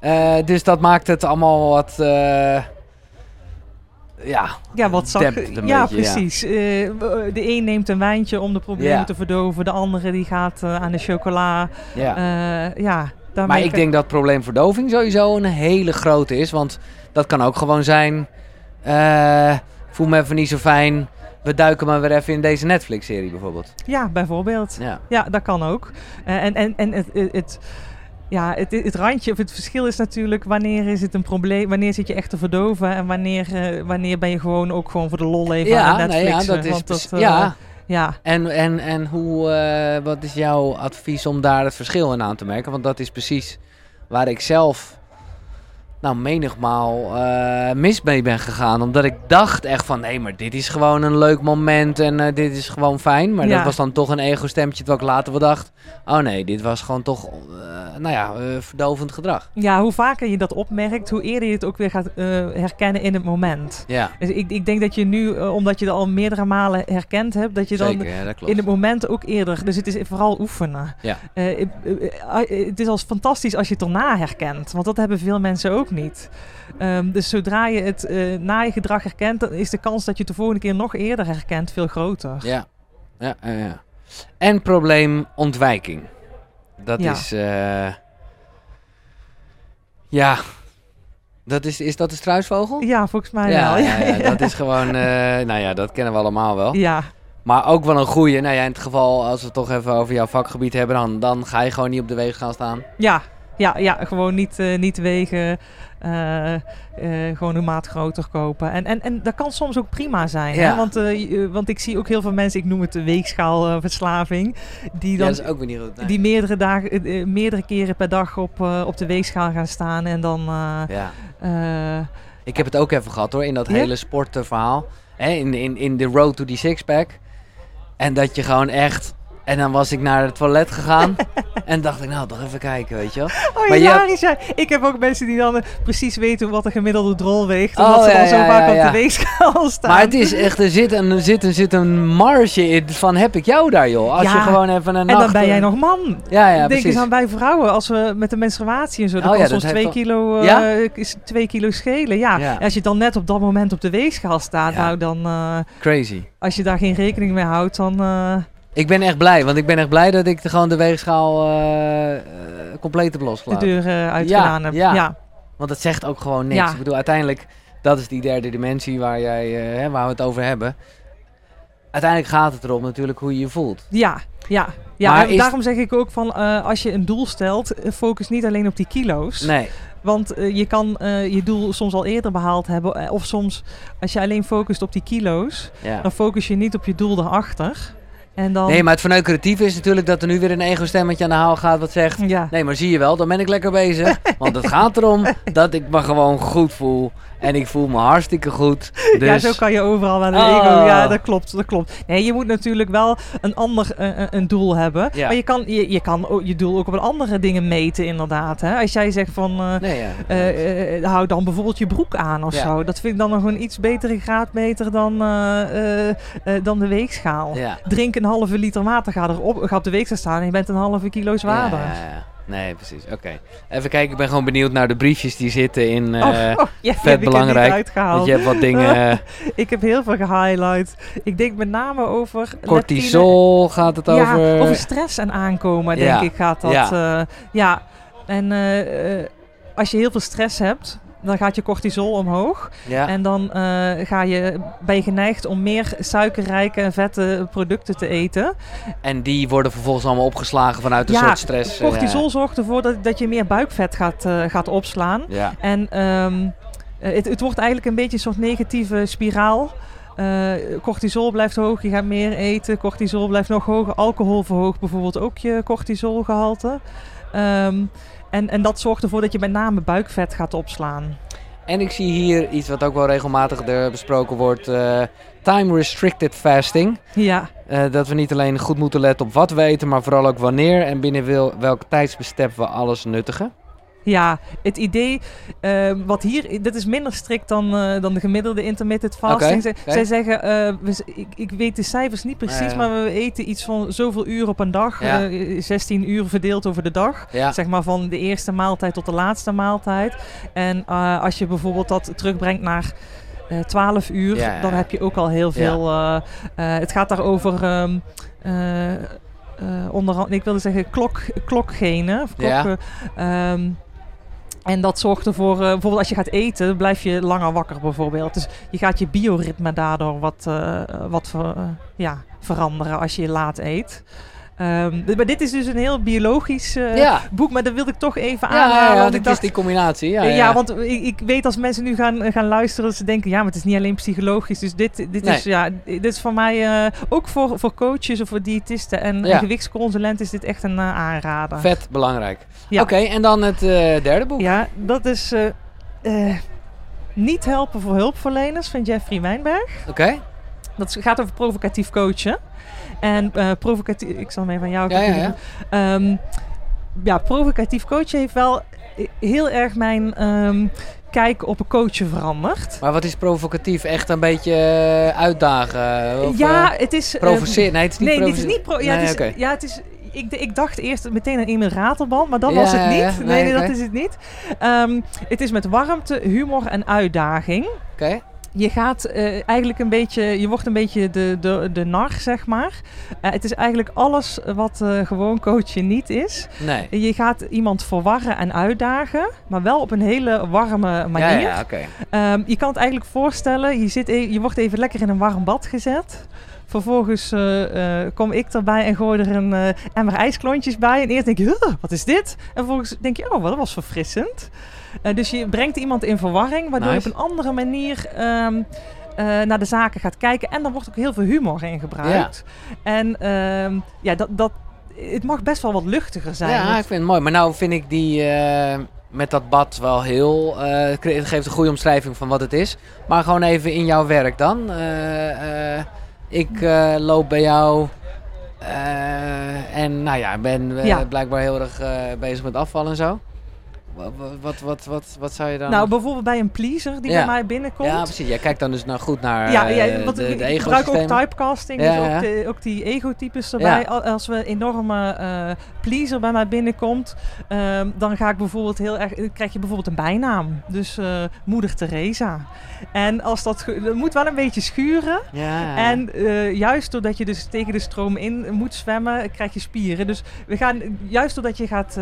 Eh, dus dat maakt het allemaal wat. Ja, Ja, wat zag een Ja, beetje, ja. precies. Eh, de een neemt een wijntje om de problemen Ja. te verdoven. De andere die gaat eh, aan de chocola. ja. Eh, ja, maar ik denk dat probleemverdoving sowieso een hele grote is. Want dat kan ook gewoon zijn. voel me even niet zo fijn. We duiken maar weer even in deze Netflix-serie bijvoorbeeld. Ja, bijvoorbeeld. Ja. Ja, dat kan ook. En en, en het, het- ja, het, het randje of het verschil is natuurlijk wanneer is het een probleem, wanneer zit je echt te verdoven en wanneer, eh, wanneer ben je gewoon ook gewoon voor de lol even aan Ja, nou Netflix. ja, dat is. want precies- eh, ja, ja. En, en, en hoe, eh, wat is jouw advies om daar het verschil in aan te merken? Want dat is precies waar ik zelf nou menigmaal eh, mis mee ben gegaan. Omdat ik dacht echt van, nee, maar dit is gewoon een leuk moment en eh, dit is gewoon fijn. Maar Ja. dat was dan toch een ego-stemmetje terwijl ik later wel dacht... Oh nee, dit was gewoon toch, eh, nou ja, verdovend gedrag. ja, hoe vaker je dat opmerkt, hoe eerder je het ook weer gaat herkennen in het moment. Ja, Dus ik, ik denk dat je nu, omdat je het al meerdere malen herkend hebt, dat je dan zeker, ja, dat klopt. in het moment ook eerder. Dus het is vooral oefenen. Ja. Het is als fantastisch als je het erna herkent, want dat hebben veel mensen ook niet. Ehm, dus zodra je het eh, na je gedrag herkent, dan is de kans dat je het de volgende keer nog eerder herkent veel groter. Ja, ja, ja. ja. En probleemontwijking. Dat Ja. is. eh, ja. Dat is, is dat de struisvogel? Ja, volgens mij ja, wel. ja, ja, dat is gewoon. eh, nou ja, dat kennen we allemaal wel. Ja, Maar ook wel een goeie. Nou ja, in het geval, als we het toch even over jouw vakgebied hebben, dan, dan ga je gewoon niet op de wegen gaan staan. ja, ja, ja, gewoon niet, eh, niet wegen. eh, eh, gewoon een maat groter kopen. En, en, en dat kan soms ook prima zijn. Ja. Hè? Want, want ik zie ook heel veel mensen, ik noem het de weegschaalverslaving, die Ja, dan dat is ook weer niet nee. Die meerdere, dagen, meerdere keren per dag op, op de weegschaal gaan staan en dan... Ja. Ik heb het ook even gehad hoor, in dat Ja? hele sportverhaal. Hè, in, in, in de road to die sixpack. En dat je gewoon echt... En dan was ik naar het toilet gegaan. en dacht ik, nou, toch even kijken, weet je wel. oh, Maar je ja. Ik heb ook mensen die dan eh, precies weten wat de gemiddelde drol weegt. Oh, Omdat ze ja, dan zo ja, vaak ja, op de weegschaal staan. Maar het is echt, er zit een, er zit, er zit een marge in van heb ik jou daar, joh. Als je gewoon even een en nacht... dan ben jij nog man. Ja, ja, Denk precies. eens aan bij vrouwen, als we met de menstruatie en zo, dan Oh kan soms twee kilo, eh, is twee kilo schelen. Ja. Als je dan net op dat moment op de weegschaal staat, nou dan, eh, Crazy. als je daar geen rekening mee houdt, dan... Ik ben echt blij, want ik ben echt blij dat ik de, gewoon de weegschaal eh, compleet heb de losgelaten. deur eh, uitgedaan heb. ja. ja. Want het zegt ook gewoon niks. Ja. Ik bedoel, uiteindelijk, dat is die derde dimensie waar, jij, hè, waar we het over hebben. Uiteindelijk gaat het erom natuurlijk hoe je je voelt. Ja, ja. ja Maar en is- daarom zeg ik ook van als je een doel stelt, focus niet alleen op die kilo's. Nee, Want je kan je doel soms al eerder behaald hebben. Of soms als je alleen focust op die kilo's, ja. dan focus je niet op je doel daarachter. En dan, Nee, maar het verneukeratieve is natuurlijk dat er nu weer een ego-stemmetje aan de haal gaat wat zegt... ja. Nee, maar zie je wel, dan ben ik lekker bezig. Want het gaat erom dat ik me gewoon goed voel. En ik voel me hartstikke goed. Dus... Ja, zo kan je overal wel een Oh. ego. Ja, dat klopt, dat klopt. Nee, je moet natuurlijk wel een ander eh, eh, een doel hebben. Ja. Maar je kan je, je kan je doel ook op een andere dingen meten, inderdaad. Hè? Als jij zegt van, eh, Nee, ja. hou dan bijvoorbeeld je broek aan of Ja. zo. Dat vind ik dan nog een iets betere graadmeter dan, dan de weegschaal. ja. Drink een halve liter water, ga, erop, ga op de weegschaal staan en je bent een halve kilo zwaarder. Nee, precies. Oké. Even kijken, ik ben gewoon benieuwd naar de briefjes die zitten in... eh, oh, oh, ja, die vet belangrijk, want je hebt wat dingen... eh, Ik heb heel veel gehighlight. Ik denk met name over cortisol gaat het Ja, over. over stress en aankomen, denk Ja, ik, gaat dat. ja. En eh, eh, als je heel veel stress hebt, dan gaat je cortisol omhoog. ja. En dan eh, ga je, ben je geneigd om meer suikerrijke en vette producten te eten. En die worden vervolgens allemaal opgeslagen vanuit een Ja, soort stress. eh, Cortisol zorgt ervoor dat, dat je meer buikvet gaat, eh, gaat opslaan. En ehm, eh, het, het wordt eigenlijk een beetje een soort negatieve spiraal. Eh, cortisol blijft hoog, je gaat meer eten. Cortisol blijft nog hoger. Alcohol verhoogt bijvoorbeeld ook je cortisolgehalte. Ehm, en, en dat zorgt ervoor dat je met name buikvet gaat opslaan. En ik zie hier iets wat ook wel regelmatig er besproken wordt. eh, time restricted fasting. Ja, Eh, dat we niet alleen goed moeten letten op wat we eten, maar vooral ook wanneer en binnen wel, welk tijdsbestek we alles nuttigen. Ja het idee, eh, wat hier, dit is minder strikt dan, eh, dan de gemiddelde intermittent fasting. Zij, zeggen, eh, we, ik, ik weet de cijfers niet precies, Ja. maar we eten iets van zoveel uur op een dag. Ja. eh, 16 uur verdeeld over de dag. Ja, Zeg maar van de eerste maaltijd tot de laatste maaltijd. En als je bijvoorbeeld dat terugbrengt naar eh 12 uur, Ja, ja, dan ja. heb je ook al heel veel. het gaat daarover. ehm eh, eh, onder andere, ik wilde zeggen klok, klokgenen. Of Ja. klokken, ehm, en dat zorgt ervoor, eh, bijvoorbeeld als je gaat eten, blijf je langer wakker bijvoorbeeld. Dus je gaat je bioritme daardoor wat, eh, wat ja, veranderen als je laat eet. Ehm, d- maar dit is dus een heel biologisch eh, ja. boek, maar dat wilde ik toch even Ja, aanhalen. ja, ja, want dat ik dacht, is die combinatie. Ja, ja, ja. want ik, ik weet als mensen nu gaan, gaan luisteren, dat ze denken, ja, maar het is niet alleen psychologisch. Dus dit, dit, Nee. is, ja, dit is voor mij, eh, ook voor, voor coaches of voor diëtisten en, Ja. en gewichtsconsulenten is dit echt een eh, aanrader. Vet belangrijk. Ja. Oké, en dan het eh, derde boek. Ja, dat is eh, eh, Niet helpen voor hulpverleners van Jeffrey Wijnberg. Oké. Dat gaat over provocatief coachen. En eh, provocatief, ik zal hem even aan jou Ja, ja, kijken. Ehm, ja, provocatief coachen heeft wel heel erg mijn ehm, kijk op een coachen veranderd. Maar wat is provocatief? Echt een beetje eh, uitdagen? Of, ja, eh, het is... ehm, provoceren? Nee, het is niet nee, dit is niet... Pro ja, Nee, het is, ja, het is ik, ik dacht eerst meteen aan Emil Ratelband, maar dat Ja, was het ja, niet. ja. Nee, Nee, dat is het niet. Het is met warmte, humor en uitdaging. Oké. Je gaat eh, eigenlijk een beetje, je wordt een beetje de, de, de nar, zeg maar. Eh, het is eigenlijk alles wat eh, gewoon coachen niet is. Nee. Je gaat iemand verwarren en uitdagen, maar wel op een hele warme manier. Ja, ja, oké. Ehm, je kan het eigenlijk voorstellen, je, zit e- je wordt even lekker in een warm bad gezet. Vervolgens kom ik erbij en gooi er een eh, emmer ijsklontjes bij. En eerst denk je, "Huh, wat is dit? En vervolgens denk je, oh, dat was verfrissend. Eh, dus je brengt iemand in verwarring, waardoor Nice. je op een andere manier ehm, eh, naar de zaken gaat kijken. En er wordt ook heel veel humor in gebruikt. En ehm, ja, dat, dat, het mag best wel wat luchtiger zijn. Ja, ik vind het mooi. Maar nou vind ik die eh, met dat bad wel heel... het geeft een goede omschrijving van wat het is. Maar gewoon even in jouw werk dan. Ik loop bij jou... en nou ja, ben Ja. blijkbaar heel erg bezig met afval en zo. Wat, wat, wat, wat, wat zou je dan... Nou, bijvoorbeeld bij een pleaser die Ja. bij mij binnenkomt. ja, precies. Jij kijkt dan dus nou goed naar Ja, eh, want de, ik de ik gebruik ook typecasting, Ja, dus ook, de, ook die egotypes erbij. Al- Als we een enorme eh, pleaser bij mij binnenkomt, ehm, dan ga ik bijvoorbeeld heel erg, krijg je bijvoorbeeld een bijnaam. Dus eh, Moeder Teresa. En als dat, moet wel een beetje schuren. Ja. En juist doordat je dus tegen de stroom in moet zwemmen, krijg je spieren. Dus we gaan, juist doordat je gaat,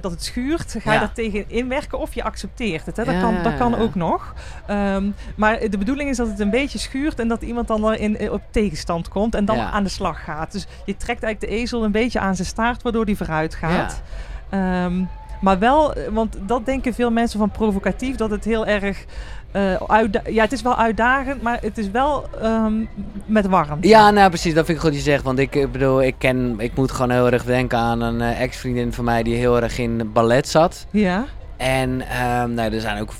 dat het schuurt, ga Ja. daar tegen inwerken of je accepteert het. Hè? Dat, Ja, kan, dat kan ook nog. Ehm, maar de bedoeling is dat het een beetje schuurt en dat iemand dan erin eh, op tegenstand komt en dan Ja. aan de slag gaat. Dus je trekt eigenlijk de ezel een beetje aan zijn staart, waardoor die vooruit gaat. Ehm, Maar wel, eh, want dat denken veel mensen van provocatief, dat het heel erg. Eh, ja, het is wel uitdagend, maar het is wel ehm, met warmte. Ja, nou precies, dat vind ik goed je zegt. Want ik, ik bedoel, ik ken, ik moet gewoon heel erg denken aan een eh, ex-vriendin van mij die heel erg in ballet zat. Ja. En ehm, nou, er zijn ook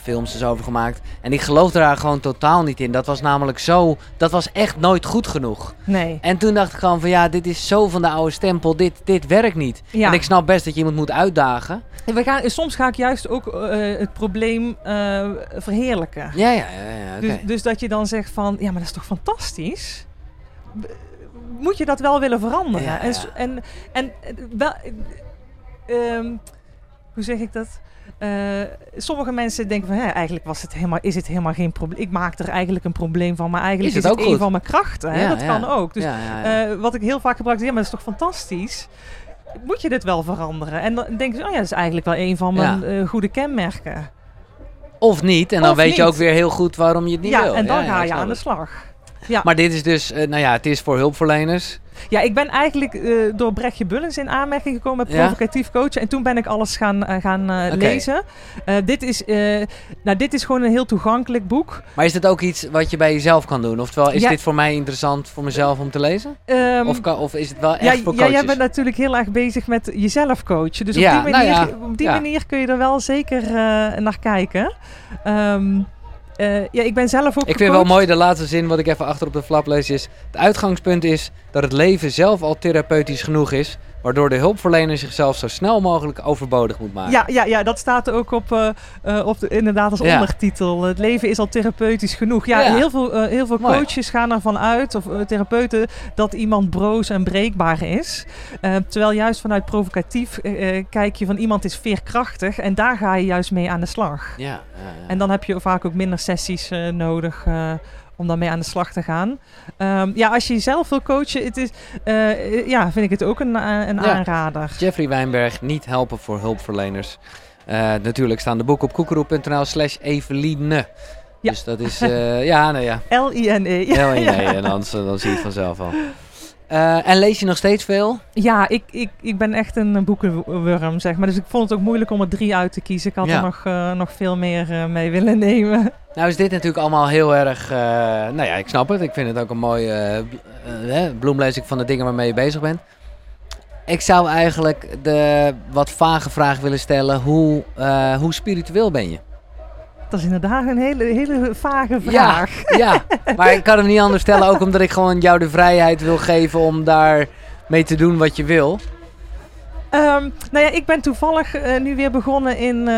films dus over gemaakt. En ik geloofde daar gewoon totaal niet in. Dat was namelijk zo, dat was echt nooit goed genoeg. Nee. En toen dacht ik gewoon van ja, dit is zo van de oude stempel, dit, dit werkt niet. Ja. En ik snap best dat je iemand moet uitdagen. En We gaan, soms ga ik juist ook eh, het probleem eh, verheerlijken. Ja, ja, ja, ja. Dus, dus dat je dan zegt van, ja, maar dat is toch fantastisch? Moet je dat wel willen veranderen? Ja, En, ja. en, en eh, wel, eh, ehm, hoe zeg ik dat? Eh, sommige mensen denken van, hè, eigenlijk was het helemaal, is het helemaal geen probleem. Ik maak er eigenlijk een probleem van, maar eigenlijk Is is, het ook een goed? van mijn krachten. Hè? Ja, dat ja. kan ook. Dus ja, ja, ja. eh, wat ik heel vaak gebruik is, ja, maar dat is toch fantastisch? Moet je dit wel veranderen? En dan denken ze, oh ja, dat is eigenlijk wel een van mijn eh, goede kenmerken. of niet, en dan of weet je ook weer heel goed waarom je het niet ja, wil. en dan Ja, ja, ga je aan de slag. Ja. Maar dit is dus, nou ja, het is voor hulpverleners. Ja, ik ben eigenlijk eh, door Brechtje Bullens in aanmerking gekomen met Ja? provocatief coachen. En toen ben ik alles gaan, eh, gaan eh, lezen. Dit, is, nou, dit is gewoon een heel toegankelijk boek. Maar is dit ook iets wat je bij jezelf kan doen? Oftewel, is Ja. dit voor mij interessant voor mezelf om te lezen? Ehm, Of, kan, of is het wel echt ja, voor ja, coaches? jij bent natuurlijk heel erg bezig met jezelf coachen. Dus Ja, op die, nou manier, ja, op die ja. manier kun je er wel zeker naar kijken. Ehm, eh, ja, ik ben zelf ook Ik vind wel mooi de laatste zin, wat ik even achter op de flap lees, is... Het uitgangspunt is dat het leven zelf al therapeutisch genoeg is... waardoor de hulpverlener zichzelf zo snel mogelijk overbodig moet maken. Ja, ja, ja, dat staat er ook op, eh, eh, op de, inderdaad als Ja. ondertitel. Het leven is al therapeutisch genoeg. Ja, Ja. heel veel, eh, heel veel Mooi. coaches gaan ervan uit, of therapeuten, dat iemand broos en breekbaar is. Terwijl juist vanuit provocatief kijk je van iemand is veerkrachtig en daar ga je juist mee aan de slag. Ja. En dan heb je vaak ook minder sessies nodig om daarmee aan de slag te gaan. Ehm, ja, als je jezelf wil coachen, het is, eh, eh, ja, vind ik het ook een, eh, een Ja. aanrader. Jeffrey Wijnberg, niet helpen voor hulpverleners. Natuurlijk staan de boeken op koekeroe.nl slash Eveline. Ja. Dus dat is, eh, ja, nou ja. L-I-N-E. Nee, en anders, dan zie je het vanzelf al. Eh, en lees je nog steeds veel? Ja, ik, ik, ik ben echt een boekenwurm, zeg maar. Dus ik vond het ook moeilijk om er drie uit te kiezen. Ik had Ja. er nog, eh, nog veel meer eh, mee willen nemen. Nou is dit natuurlijk allemaal heel erg, nou ja, ik snap het. Ik vind het ook een mooie bloemlezing van de dingen waarmee je bezig bent. Ik zou eigenlijk de wat vage vraag willen stellen. Hoe, hoe spiritueel ben je? Dat is inderdaad een hele, hele vage vraag. Ja, maar ik kan hem niet anders stellen. Ook omdat ik gewoon jou de vrijheid wil geven om daar mee te doen wat je wil. Ehm, nou ja, ik ben toevallig eh, nu weer begonnen in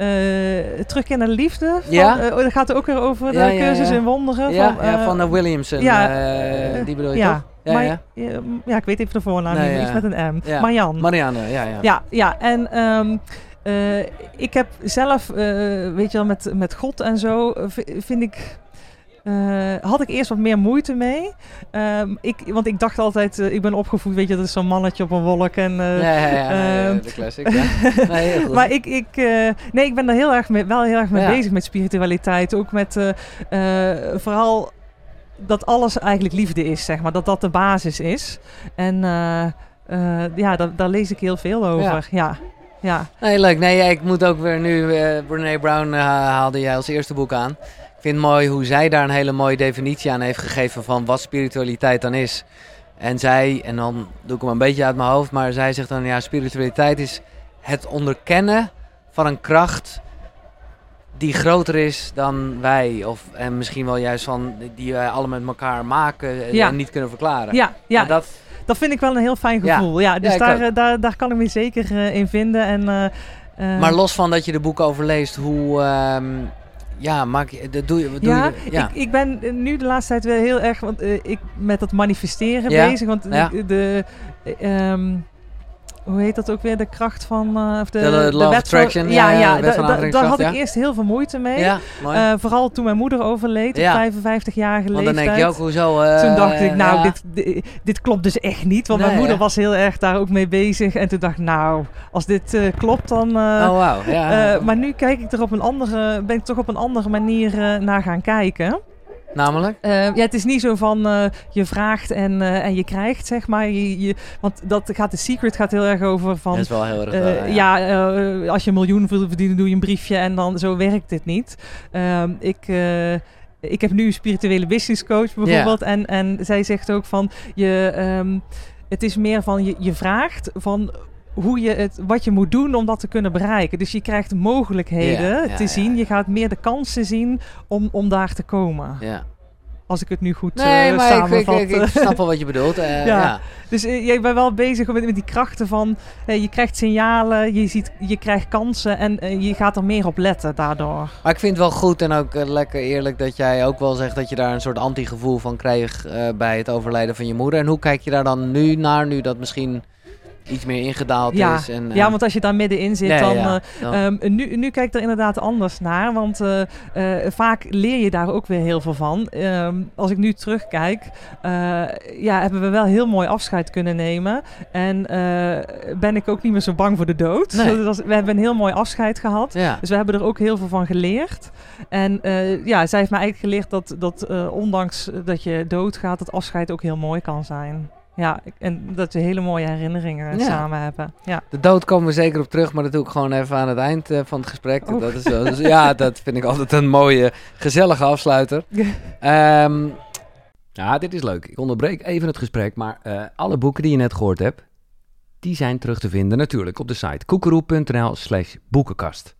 eh, Terug in de Liefde. Van, Ja? eh, oh, dat gaat ook weer over de Ja, ja, cursus ja. in wonderen. Van, ja, eh, van Williamson. ja, die bedoel je ja. toch? Ja, ja. ik weet even de voornaam Nee, niet, iets met een M. Marianne, ja, ja. Ja, ja. En ehm, eh, ik heb zelf, eh, weet je wel, met, met God en zo, eh, vind ik. had ik eerst wat meer moeite mee. Ehm, ik, want ik dacht altijd, ik ben opgevoed, weet je, dat is zo'n mannetje op een wolk. En, eh, ja, ja, ehm, de classic. Nee, maar ik, ik, nee, ik ben er heel erg mee, wel heel erg mee Ja. bezig met spiritualiteit. Ook met vooral dat alles eigenlijk liefde is, zeg maar. Dat dat de basis is. En ja, daar, daar lees ik heel veel over. Ja, ja. Nee, leuk. Nee, ik moet ook weer nu... eh Brene Brown eh, haalde jij als eerste boek aan. Ik vind het mooi hoe zij daar een hele mooie definitie aan heeft gegeven van wat spiritualiteit dan is. En zij, en dan doe ik hem een beetje uit mijn hoofd, maar zij zegt dan ja, spiritualiteit is het onderkennen van een kracht die groter is dan wij. Of, en misschien wel juist van die wij alle met elkaar maken Ja. en niet kunnen verklaren. Ja, ja Maar dat, dat vind ik wel een heel fijn gevoel. Ja, dus daar, ook. eh, daar, daar kan ik me zeker eh, in vinden. En, eh, maar los van dat je de boeken overleest, hoe... ehm, ja, maak je, dat doe je, wat doe ja, je, ja. Ik, ik ben nu de laatste tijd weer heel erg want, eh, ik met dat manifesteren Ja, bezig. Want ja. de, ehm, hoe heet dat ook weer? De kracht van eh, of de, De- de van- attraction, Ja, ja, wet van daar had ik eerst heel veel moeite mee. ja. Eh, vooral toen mijn moeder overleed op 55-jarige Want dan leeftijd. denk je ook, hoezo... eh, Toen dacht ik, nou, dit, dit, dit klopt dus echt niet. Want mijn moeder was heel erg daar ook mee bezig. En toen dacht ik, nou, als dit klopt, dan... Oh, eh, maar nu kijk ik er op een andere, ben ik toch op een andere manier naar gaan kijken. Namelijk? Eh, ja, het is niet zo van eh, je vraagt en, eh, en je krijgt, zeg maar. Je, je, want dat gaat de secret gaat heel erg over van. Dat is wel heel erg... wel, ja. ja, als je een miljoen wil verdienen, doe je een briefje en dan zo werkt dit niet. Ehm, ik, ik heb nu een spirituele business coach bijvoorbeeld. En, en zij zegt ook van je, ehm, het is meer van je, je vraagt van hoe je het, wat je moet doen om dat te kunnen bereiken. Dus je krijgt mogelijkheden Ja, ja, te zien. Je gaat meer de kansen zien om, om daar te komen. ja. Als ik het nu goed Nee, eh, maar ik, ik, samenvat. ik, ik snap wel wat je bedoelt. eh, Ja. ja. Dus eh, jij bent wel bezig met, met die krachten van... je krijgt signalen, je, ziet, je krijgt kansen en je gaat er meer op letten daardoor. Maar ik vind het wel goed en ook lekker eerlijk dat jij ook wel zegt dat je daar een soort antigevoel van kreeg eh, bij het overlijden van je moeder. En hoe kijk je daar dan nu naar, nu dat misschien iets meer ingedaald Ja. is? En, eh, Ja, want als je daar middenin zit, dan... ja, eh, Ehm, nu, nu kijk ik er inderdaad anders naar, want eh, eh, vaak leer je daar ook weer heel veel van. Ehm, als ik nu terugkijk, eh, ja, hebben we wel heel mooi afscheid kunnen nemen. En eh, ben ik ook niet meer zo bang voor de dood. Nee. Was- we hebben een heel mooi afscheid gehad. ja. Dus we hebben er ook heel veel van geleerd. En eh, ja, zij heeft mij eigenlijk geleerd dat, dat eh, ondanks dat je doodgaat, dat afscheid ook heel mooi kan zijn. Ja, en dat we hele mooie herinneringen Ja. samen hebben. Ja. De dood komen we zeker op terug, maar dat doe ik gewoon even aan het eind eh, van het gesprek. Dat is, dus ja, dat vind ik altijd een mooie, gezellige afsluiter. Ehm, ja, dit is leuk. Ik onderbreek even het gesprek, maar eh, alle boeken die je net gehoord hebt, die zijn terug te vinden natuurlijk op de site koekeroe.nl slash boekenkast.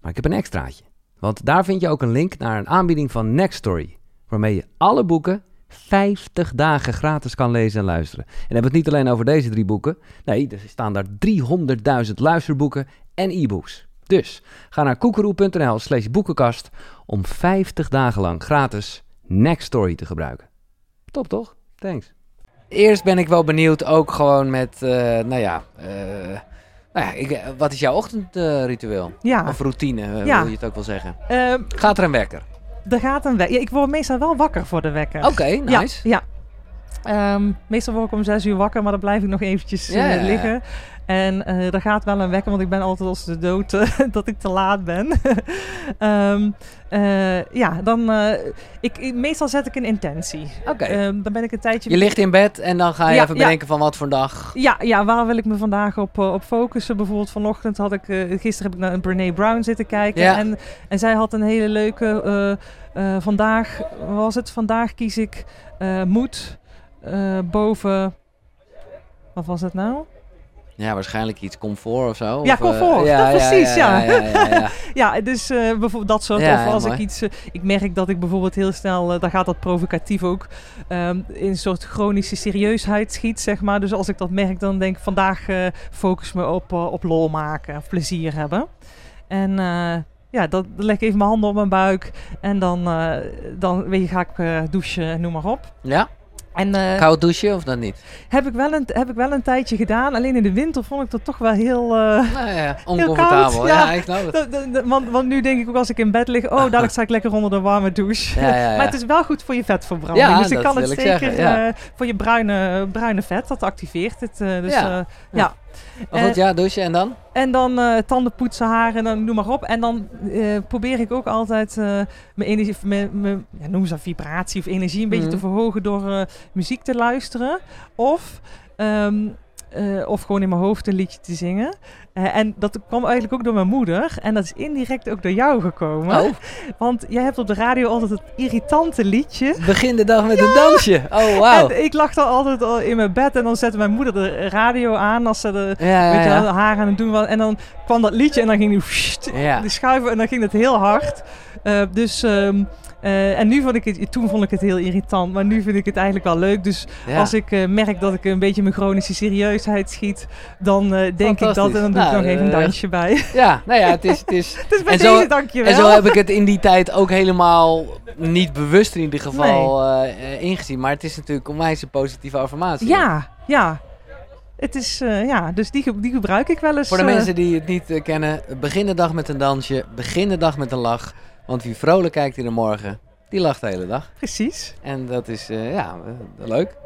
Maar ik heb een extraatje, want daar vind je ook een link naar een aanbieding van Nextory, waarmee je alle boeken 50 dagen gratis kan lezen en luisteren. En dan hebben het niet alleen over deze drie boeken. Nee, er staan daar 300.000 luisterboeken en e-books. Dus ga naar koekeroe.nl slash boekenkast om 50 dagen lang gratis Nextory te gebruiken. Top toch? Thanks. Eerst ben ik wel benieuwd, ook gewoon met, eh, nou ja, eh, nou ja ik, eh, wat is jouw ochtendritueel? Ja, of routine, Ja. wil je het ook wel zeggen. Ehm, Gaat er een wekker? Er gaat een wekker. Ja, ik word meestal wel wakker voor de wekker. Oké, nice. Ja, ja. Ehm, meestal word ik om zes uur wakker, maar dan blijf ik nog eventjes eh, liggen. En er gaat wel een wekker, want ik ben altijd als de dood eh, dat ik te laat ben. Ehm, eh, ja, dan... ik, meestal zet ik een intentie. Oké. Ehm, dan ben ik een tijdje... Je ligt in bed en dan ga je Ja, even ja. bedenken van wat voor dag. Ja, ja, waar wil ik me vandaag op, op focussen? Bijvoorbeeld vanochtend had ik... gisteren heb ik naar een Brene Brown zitten kijken. Ja. En, en zij had een hele leuke... vandaag, was het? Vandaag kies ik moed boven... Wat was het nou? Ja, waarschijnlijk iets comfort of zo. Ja, of, eh, comfort. Ja, precies, ja. ja, ja, ja, ja. Ja, dus eh, bijvoorbeeld dat soort. Ja, of als ik iets. eh, ik merk dat ik bijvoorbeeld heel snel. eh, dan gaat dat provocatief ook. ehm, in een soort chronische serieusheid schiet, zeg maar. Dus als ik dat merk, dan denk ik vandaag eh, focus me op, eh, op lol maken. Of plezier hebben. En. eh, ja, dan leg ik even mijn handen op mijn buik. En dan, eh, dan weet je, ga ik eh, douchen en noem maar op. Ja? En eh, Koud douchen of dat niet? heb, ik wel een, heb ik wel een tijdje gedaan. Alleen in de winter vond ik dat toch wel heel... eh, Nou ja, oncomfortabel. ja. ja. dat- dat- dat- want, want nu denk ik ook als ik in bed lig... Oh, dadelijk sta ik lekker onder de warme douche. Ja. Maar het is wel goed voor je vetverbranding. Ja, dus ik kan het zeker zeggen, eh, voor je bruine, bruine vet. Dat activeert het. dus, Ja. Maar goed, ja, douchen en dan? En dan eh, tanden poetsen, haren, dan noem maar op. En dan eh, probeer ik ook altijd eh, mijn energie, mijn, mijn, ja, noem ze vibratie of energie een beetje Mhm. te verhogen door eh, muziek te luisteren. Of, ehm, eh, of gewoon in mijn hoofd een liedje te zingen. Eh, en dat kwam eigenlijk ook door mijn moeder. En dat is indirect ook door jou gekomen. Oh, Want jij hebt op de radio altijd het irritante liedje. begin de dag met een dansje. Oh, wauw. En ik lag dan altijd al in mijn bed en dan zette mijn moeder de radio aan als ze de, Ja, weet je, ja, wel, haar aan het doen was. En dan kwam dat liedje en dan ging die schuiven en dan ging het heel hard. Eh, dus, ehm, eh, en nu vond ik het, toen vond ik het heel irritant, maar nu vind ik het eigenlijk wel leuk. Dus ja. als ik eh, merk dat ik een beetje mijn chronische serieusheid schiet, dan eh, denk ik dat en dan doe Nou, ik nog even een dansje bij. Ja, nou ja, het is... Het is bij en zo- dankjewel. en zo heb ik het in die tijd ook helemaal niet bewust in ieder geval ingezien. Maar het is natuurlijk onwijs een positieve affirmatie. Ja, ja. Het is, ja, dus die, die gebruik ik wel eens. Voor de mensen die het niet kennen, begin de dag met een dansje, begin de dag met een lach. Want wie vrolijk kijkt in de morgen, die lacht de hele dag. Precies. En dat is, eh, ja, eh, leuk.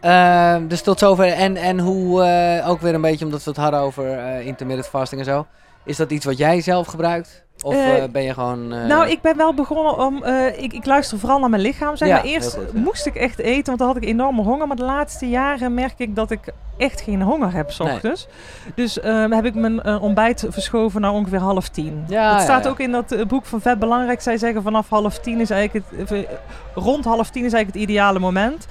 Ehm, dus tot zover. En, en hoe, eh, ook weer een beetje omdat we het hadden over intermittent fasting en zo. Is dat iets wat jij zelf gebruikt? Of Eh, eh, ben je gewoon... eh, Nou, ik ben wel begonnen om. ik, ik luister vooral naar mijn lichaam. Zeg Ja, maar. Eerst heel goed, ja. moest ik echt eten, want dan had ik enorme honger. Maar de laatste jaren merk ik dat ik echt geen honger heb, s Nee. ochtends. Dus eh, heb ik mijn ontbijt verschoven naar ongeveer half tien. Ja, dat staat ook in dat boek van Vet Belangrijk. Zij zeggen vanaf half tien is eigenlijk het. rond half tien is eigenlijk het ideale moment.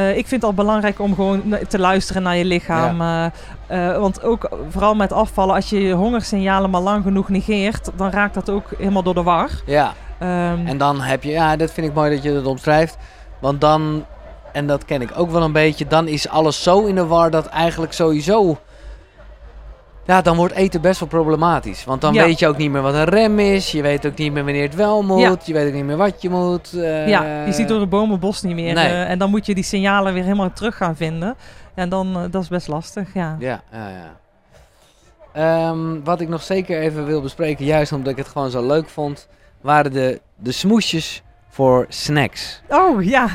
Eh, ik vind het al belangrijk om gewoon te luisteren naar je lichaam. eh, eh, want ook vooral met afvallen, als je je hongersignalen maar lang genoeg negeert, dan raakt dat ook helemaal door de war. Ja, Ehm, en dan heb je... Ja, dat vind ik mooi dat je dat omschrijft. Want dan... En dat ken ik ook wel een beetje. Dan is alles zo in de war dat eigenlijk sowieso... Ja, dan wordt eten best wel problematisch. Want dan Ja. weet je ook niet meer wat een rem is. Je weet ook niet meer wanneer het wel moet. Ja. Je weet ook niet meer wat je moet. eh, ja, je ziet door de bomen bos niet meer. Nee. eh, en dan moet je die signalen weer helemaal terug gaan vinden. En dan, eh, dat is best lastig, ja. Ja, ja, ja. Ehm, wat ik nog zeker even wil bespreken, juist omdat ik het gewoon zo leuk vond, waren de, de smoesjes voor snacks. Oh, ja.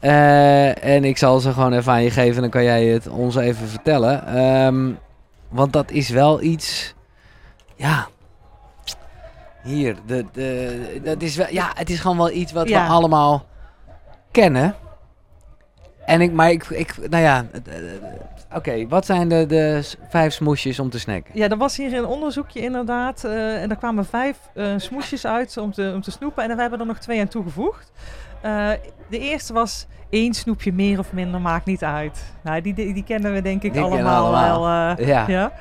Eh, en ik zal ze gewoon even aan je geven, dan kan jij het ons even vertellen. Ehm, want dat is wel iets, ja. Hier, de, de, dat is wel, ja, het is gewoon wel iets wat Ja. we allemaal kennen. En ik, maar ik, ik nou ja, eh, eh, oké, wat zijn de, de vijf smoesjes om te snacken? Ja, er was hier een onderzoekje inderdaad. eh, en er kwamen vijf eh, smoesjes uit om te, om te snoepen. En we hebben er nog twee aan toegevoegd. Eh, de eerste was één snoepje meer of minder, maakt niet uit. Nou, die, die, die kennen we denk ik Die allemaal, wel. eh, Ja, ja.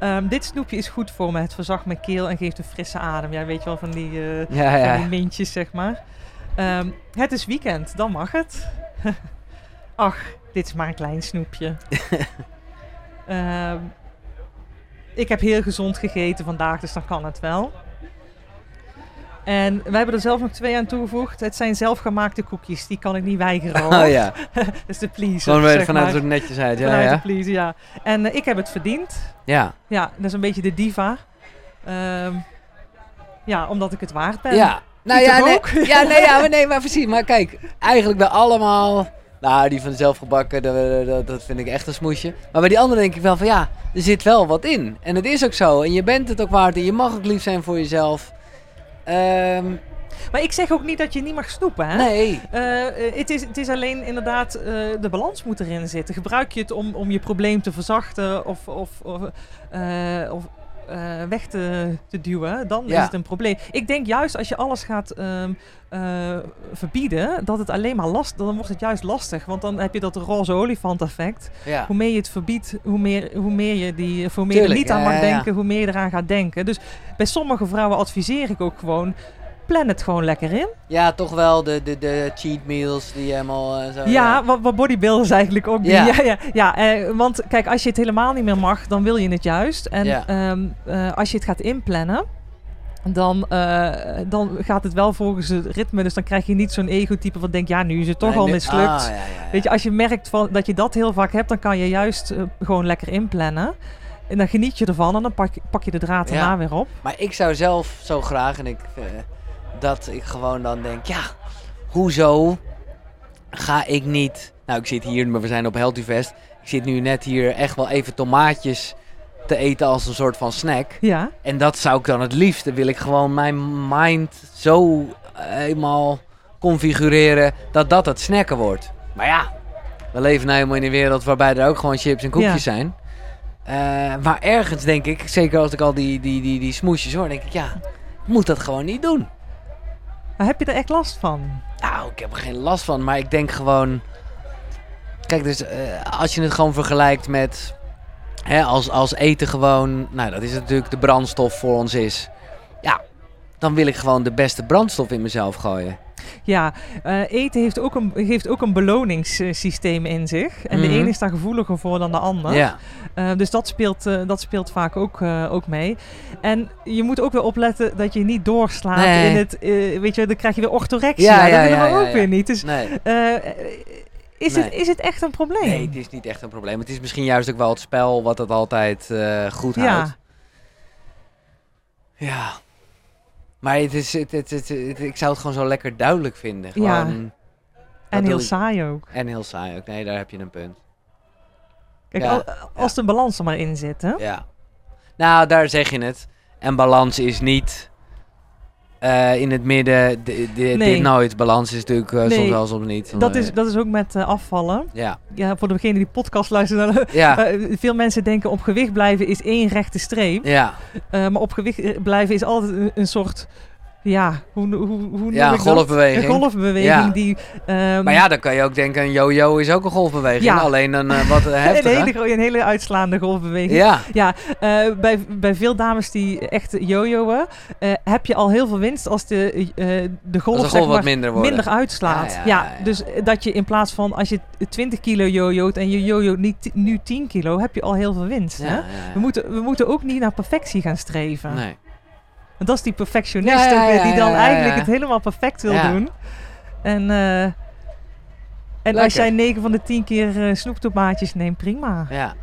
Ehm, dit snoepje is goed voor me. Het verzacht mijn keel en geeft een frisse adem. Ja, weet je wel, van die, eh, ja, van ja. die mintjes, zeg maar. Ehm, het is weekend, dan mag het. Ach, dit is maar een klein snoepje. Ehm, ik heb heel gezond gegeten vandaag, dus dan kan het wel. En we hebben er zelf nog twee aan toegevoegd. Het zijn zelfgemaakte koekjes, die kan ik niet weigeren. hoor. Oh ja, dat is de pleaser, gewoon weer vanuit maar. het netjes uit. Ja, Vanuit de ja. pleaser, ja. En eh, ik heb het verdiend. Ja, Ja, dat is een beetje de diva. Ehm, ja, omdat ik het waard ben. ja. Nou ja, nee, ja, nee, ja, maar nee, maar precies. Maar kijk, eigenlijk bij allemaal... Nou, die van zelfgebakken, dat, dat, dat vind ik echt een smoesje. Maar bij die andere denk ik wel van ja, er zit wel wat in. En het is ook zo. En je bent het ook waard. En je mag ook lief zijn voor jezelf. Ehm, Maar ik zeg ook niet dat je niet mag snoepen, hè? nee. Eh, het, is, het is alleen inderdaad, eh, de balans moet erin zitten. Gebruik je het om, om je probleem te verzachten of, of, of, eh, of eh, weg te, te duwen, dan Ja. is het een probleem. Ik denk juist als je alles gaat ehm, eh, verbieden, dat het alleen maar last, dan wordt het juist lastig. Want dan heb je dat roze olifant effect. Ja. Hoe meer je het verbiedt, hoe meer, hoe meer je die, hoe meer je er Tuurlijk, niet aan mag denken, hoe meer je eraan gaat denken. Dus bij sommige vrouwen adviseer ik ook gewoon, plan het gewoon lekker in. ja, toch wel de, de, de cheat meals die helemaal eh, zo... Ja, wat, wat bodybuilders eigenlijk ook doen. Ja. Ja, ja, eh, want kijk, als je het helemaal niet meer mag, dan wil je het juist. En Ja. ehm, eh, als je het gaat inplannen, dan, eh, dan gaat het wel volgens het ritme. Dus dan krijg je niet zo'n ego-type wat denkt, ja, nu is het toch Nee, al mislukt. Ah, ja, ja, ja. Weet je, als je merkt van, dat je dat heel vaak hebt, dan kan je juist gewoon lekker inplannen. En dan geniet je ervan en dan pak, je- pak je de draad daarna weer op. Maar ik zou zelf zo graag, en ik, dat ik gewoon dan denk, ja, hoezo ga ik niet... Nou, ik zit hier, maar we zijn op Healthy Fest. Ik zit nu net hier echt wel even tomaatjes te eten als een soort van snack. Ja, En dat zou ik dan het liefste. Wil ik gewoon mijn mind zo eenmaal configureren dat dat het snacken wordt. Maar ja, we leven nou helemaal in een wereld waarbij er ook gewoon chips en koekjes Ja. zijn. Eh, maar ergens denk ik, zeker als ik al die, die, die, die smoesjes hoor, denk ik, ja, ik moet dat gewoon niet doen. Maar heb je er echt last van? Nou, ik heb er geen last van, maar ik denk gewoon... Kijk, dus eh, als je het gewoon vergelijkt met... Hè, als, als eten gewoon... Nou, dat is natuurlijk de brandstof voor ons is. Ja, dan wil ik gewoon de beste brandstof in mezelf gooien. Ja, eh, eten heeft ook, een, heeft ook een beloningssysteem in zich. En Mhm. de ene is daar gevoeliger voor dan de ander. Ja, Eh, dus dat speelt, eh, dat speelt vaak ook, ook mee. En je moet ook weer opletten dat je niet doorslaat Nee. in het... weet je, dan krijg je weer orthorexia. Ja, ja, dat willen ja, we ook weer niet. Dus nee. is, Nee. het, is het echt een probleem? Nee, het is niet echt een probleem. Het is misschien juist ook wel het spel wat het altijd goed Ja. houdt. Ja. Maar het is, het, het, het- ik zou het gewoon zo lekker duidelijk vinden. Ja. Gewoon, en heel saai ook. En heel saai ook. Nee, daar heb je een punt. Kijk, Ja, al- als de balans er maar in zit, hè? Ja. Nou, daar zeg je het. En balans is niet eh, in het midden, Nee. dit nooit. Balans is natuurlijk eh, soms wel, soms niet. Dat is, dat is ook met eh, afvallen. Ja, Ja, voor degene die podcast luisteren. ja, veel mensen denken op gewicht blijven is één rechte streep. ja. Maar op gewicht blijven is altijd een, een soort... Ja, hoe, hoe, hoe noem Ja, ik een dat? golfbeweging. Een golfbeweging Ja. die... ehm, Maar ja, dan kan je ook denken, een yo-yo is ook een golfbeweging. Ja. Alleen een eh, wat eh, een, heftiger. hele, een hele uitslaande golfbeweging. Ja, Eh, bij, bij veel dames die echt jojoen, eh heb je al heel veel winst als de, de golf, als de golf maar, minder minder uitslaat. Ja, Ja, ja, ja, ja. dus dat je in plaats van als je 20 kilo jojoot en je jojoot niet nu 10 kilo, heb je al heel veel winst. Ja, hè? ja, ja. We, moeten, we moeten ook niet naar perfectie gaan streven. Nee. Want dat is die perfectionist Ja, ja, ook weer, die ja, dan ja, eigenlijk het helemaal perfect wil Ja. doen. En, eh, en Lekker. als jij 9 van de 10 keer eh, snoeptomaatjes neemt, prima. Ja.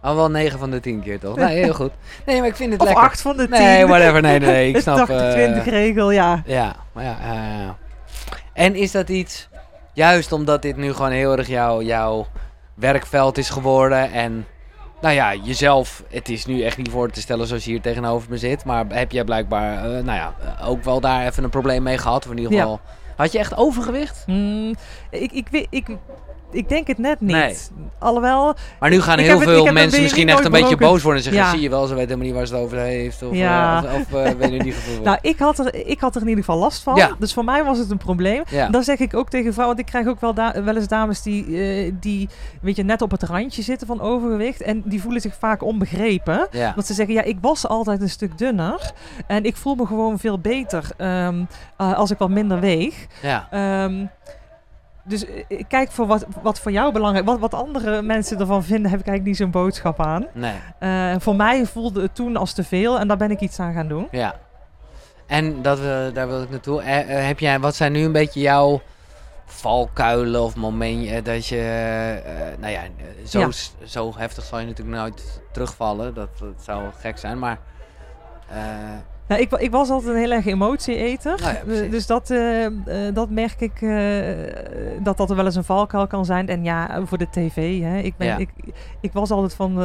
Al wel 9 van de 10 keer toch? Nee, heel goed. Nee, maar ik vind het Of lekker. 8 van de 10. Nee, whatever. Nee, nee, nee. Ik snap... 80-20 eh, regel, ja. Ja, maar ja, ja, ja, ja. En is dat iets, juist omdat dit nu gewoon heel erg jouw, jouw werkveld is geworden en, nou ja, jezelf, het is nu echt niet voor te stellen zoals je hier tegenover me zit, maar heb jij blijkbaar, eh, nou ja, eh, ook wel daar even een probleem mee gehad, of in ieder Ja. geval, had je echt overgewicht? Mm, ik, ik, weet- ik, ik denk het net niet. Nee. Alhoewel, Maar nu gaan heel veel het mensen misschien echt een beetje boos worden en zeggen, Ja. zie je wel, ze weet helemaal niet waar ze het over heeft, of, Ja. eh, of, eh, weet je niet gevoel. nou, ik had, er, ik had er in ieder geval last van. Ja. Dus voor mij was het een probleem. Dan zeg ik ook tegen vrouwen, want ik krijg ook wel, da- wel eens dames die, eh, die weet je, net op het randje zitten van overgewicht. En die voelen zich vaak onbegrepen. Want ze zeggen, ja, ik was altijd een stuk dunner. En ik voel me gewoon veel beter ehm, eh, als ik wat minder weeg. ja. Ehm, dus eh, ik kijk voor wat, wat voor jou belangrijk Wat, wat andere mensen ervan vinden, heb ik eigenlijk niet zo'n boodschap aan. Nee. Eh, voor mij voelde het toen als te veel en daar ben ik iets aan gaan doen. Ja. En dat daar wil ik naartoe. Eh, eh, heb jij, wat zijn nu een beetje jouw valkuilen of momenten dat je, eh, nou ja, eh, zo, Ja. zo heftig zal je natuurlijk nooit terugvallen. Dat, dat zou gek zijn, maar eh, Nou, ik, ik was altijd een heel erg emotie-eter. Nou ja. Eh, dus dat, eh, eh, dat merk ik dat dat er wel eens een valkuil kan zijn. En ja, voor de tv. Hè. Ik, ben, Ja. ik, ik was altijd van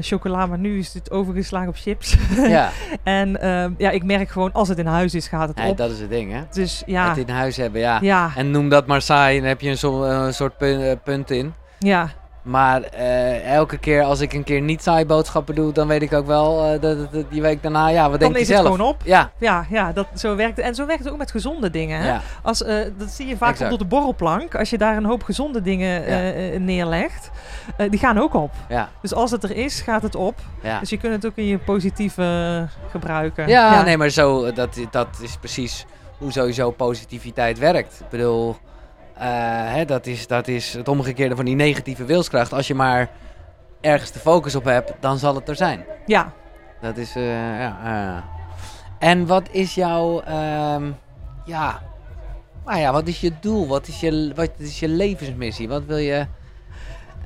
chocola, maar nu is het overgeslagen op chips. ja, en ehm, ja, ik merk gewoon, als het in huis is, gaat het nee, op. dat is het ding, hè? Dus ja, Het in huis hebben, ja. ja, En noem dat maar saai, dan heb je een, zo- een soort pun- eh, punt in. ja. Maar eh, elke keer als ik een keer niet saai boodschappen doe, dan weet ik ook wel eh, dat, die week daarna, ja, wat Dan denk je is het zelf? gewoon op. Ja, Ja, ja dat, zo werkt het. En zo werkt het ook met gezonde dingen. Hè? ja, Als, eh, dat zie je vaak op de borrelplank. Als je daar een hoop gezonde dingen Ja. neerlegt, die gaan ook op. ja, Dus als het er is, gaat het op. ja. Dus je kunt het ook in je positieve gebruiken. Ja, nee, maar zo, dat, dat is precies hoe sowieso positiviteit werkt. Ik bedoel, hè, dat, is, dat is het omgekeerde van die negatieve wilskracht. Als je maar ergens de focus op hebt, dan zal het er zijn. Ja. Dat is, eh, ja. eh. En wat is jouw, ehm, ja, nou ja, wat is je doel? Wat is je, wat is je levensmissie? Wat wil je...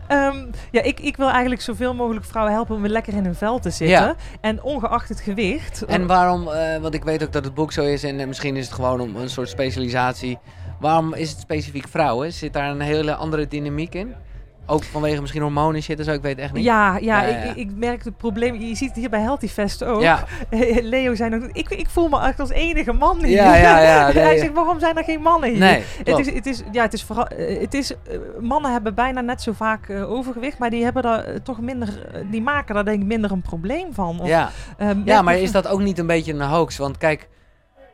Ehm, ja, ik, ik wil eigenlijk zoveel mogelijk vrouwen helpen om weer lekker in hun vel te zitten. Ja. En ongeacht het gewicht. En waarom, eh, want ik weet ook dat het boek zo is en eh, misschien is het gewoon om een soort specialisatie. Waarom is het specifiek vrouwen? Zit daar een hele andere dynamiek in? Ook vanwege misschien hormonen en shit en zo, ik weet echt niet. ja, ja, Ja, ja, ja. Ik, ik merk het probleem. Je ziet het hier bij Healthy Fest ook. ja, Leo zei nog, ik, ik voel me echt als enige man hier. Ja, ja, ja, nee, Hij zegt, waarom zijn er geen mannen hier? nee, Het is, het is, ja, het is vooral, eh, het is, eh, mannen hebben bijna net zo vaak eh, overgewicht, maar die hebben daar toch minder, die maken daar denk ik minder een probleem van. Of, ja. ehm, ja, maar is dat ook niet een beetje een hoax? Want kijk,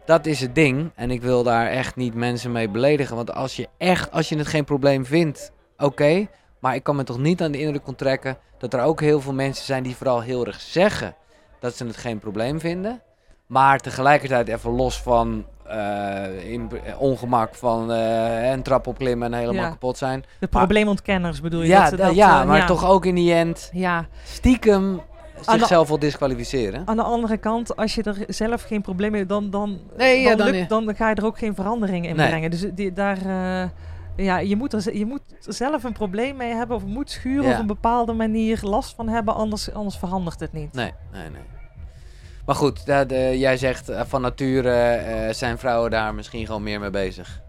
dat is het ding. En ik wil daar echt niet mensen mee beledigen. Want als je echt, als je het geen probleem vindt, oké. maar ik kan me toch niet aan de indruk onttrekken dat er ook heel veel mensen zijn die vooral heel erg zeggen dat ze het geen probleem vinden. Maar tegelijkertijd even los van eh, in, eh, ongemak van eh, een trap opklimmen en helemaal Ja. kapot zijn. de probleemontkenners bedoel je? Ja, dat dat, ja eh, maar toch ook in die end Ja, stiekem zichzelf wel disqualificeren. aan de andere kant, als je er zelf geen probleem mee hebt, dan, dan, Nee, ja, dan, dan- lukt- dan ga je er ook geen verandering in Nee. brengen. Dus die, daar, eh, ja, je, moet er, je moet er zelf een probleem mee hebben of moet schuren Ja. op een bepaalde manier last van hebben, anders, anders verandert het niet. Nee, nee, nee. Maar goed, jij zegt eh, van nature eh, zijn vrouwen daar misschien gewoon meer mee bezig.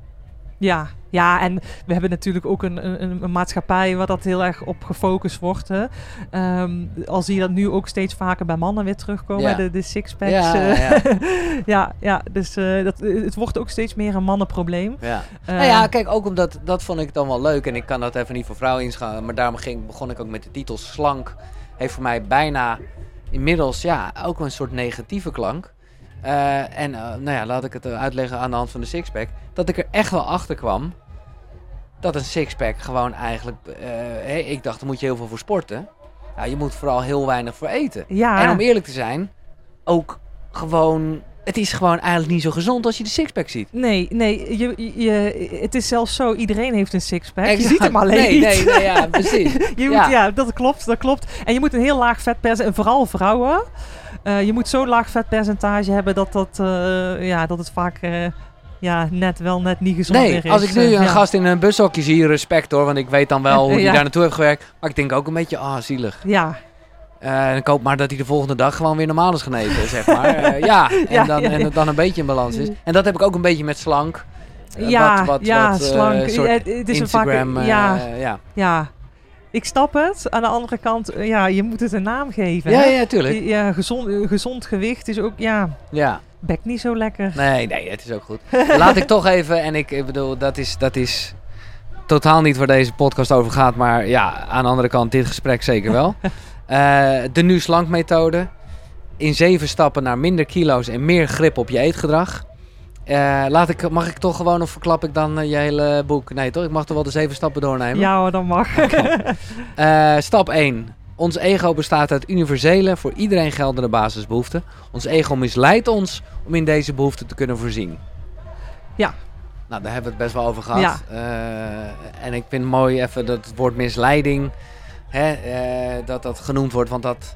Ja, ja, en we hebben natuurlijk ook een, een, een maatschappij waar dat heel erg op gefocust wordt. Hè. Ehm, al zie je dat nu ook steeds vaker bij mannen weer terugkomen, Ja. de, de sixpacks. Ja, eh. ja. ja, ja, dus eh, dat, het wordt ook steeds meer een mannenprobleem. Ja. Eh, nou ja, kijk, ook omdat dat vond ik dan wel leuk. En ik kan dat even niet voor vrouwen inschalen. Maar daarom ging, begon ik ook met de titel Slank. Heeft voor mij bijna inmiddels ja, ook een soort negatieve klank. Eh, en eh, nou ja, laat ik het eh, uitleggen aan de hand van de sixpack. Dat ik er echt wel achter kwam. Dat een sixpack gewoon eigenlijk. ik dacht, daar moet je heel veel voor sporten. Nou, je moet vooral heel weinig voor eten. ja, En om eerlijk te zijn, ook gewoon. Het is gewoon eigenlijk niet zo gezond als je de sixpack ziet. nee, nee, je, je, het is zelfs zo, iedereen heeft een sixpack. Je ziet hem alleen nee, niet. Nee, nee, ja, precies. Je Ja. moet, ja, dat klopt, dat klopt. En je moet een heel laag vetpercentage, en vooral vrouwen. Eh, je moet zo'n laag vetpercentage hebben dat, dat, eh, ja, dat het vaak eh, ja, net wel net niet gezond Nee, is. als ik nu een ja. gast in een bushokje zie, respect hoor, want ik weet dan wel hoe Ja. daar naartoe heeft gewerkt. Maar ik denk ook een beetje, ah, zielig. Ja, en ik hoop maar dat hij de volgende dag gewoon weer normaal is geneten, zeg maar. Ja, en, Ja, dan, en dan een beetje in balans is. En dat heb ik ook een beetje met slank. Ja, wat, wat, ja wat, slank. het is een vaak, Instagram, eh, ja, ja. Ik snap het. Aan de andere kant, eh, ja, je moet het een naam geven. Ja, hè? ja, tuurlijk. Ja, gezond, eh, gezond gewicht is ook, ja, Ja. bek niet zo lekker. Nee, nee, het is ook goed. Laat ik toch even, en ik, ik bedoel, dat is, dat is totaal niet waar deze podcast over gaat, maar ja, aan de andere kant, dit gesprek zeker wel. Eh, de nu slank methode. In zeven stappen naar minder kilo's en meer grip op je eetgedrag. Eh, laat ik, mag ik toch gewoon, of verklap ik dan eh, je hele boek? Nee toch, ik mag toch wel de zeven stappen doornemen? Ja hoor, dat mag. Eh, stap 1. Ons ego bestaat uit universele, voor iedereen geldende basisbehoeften. Ons ego misleidt ons om in deze behoeften te kunnen voorzien. Ja. Nou, daar hebben we het best wel over gehad. Ja. En ik vind het mooi even dat het woord misleiding, hè, dat dat genoemd wordt. Want dat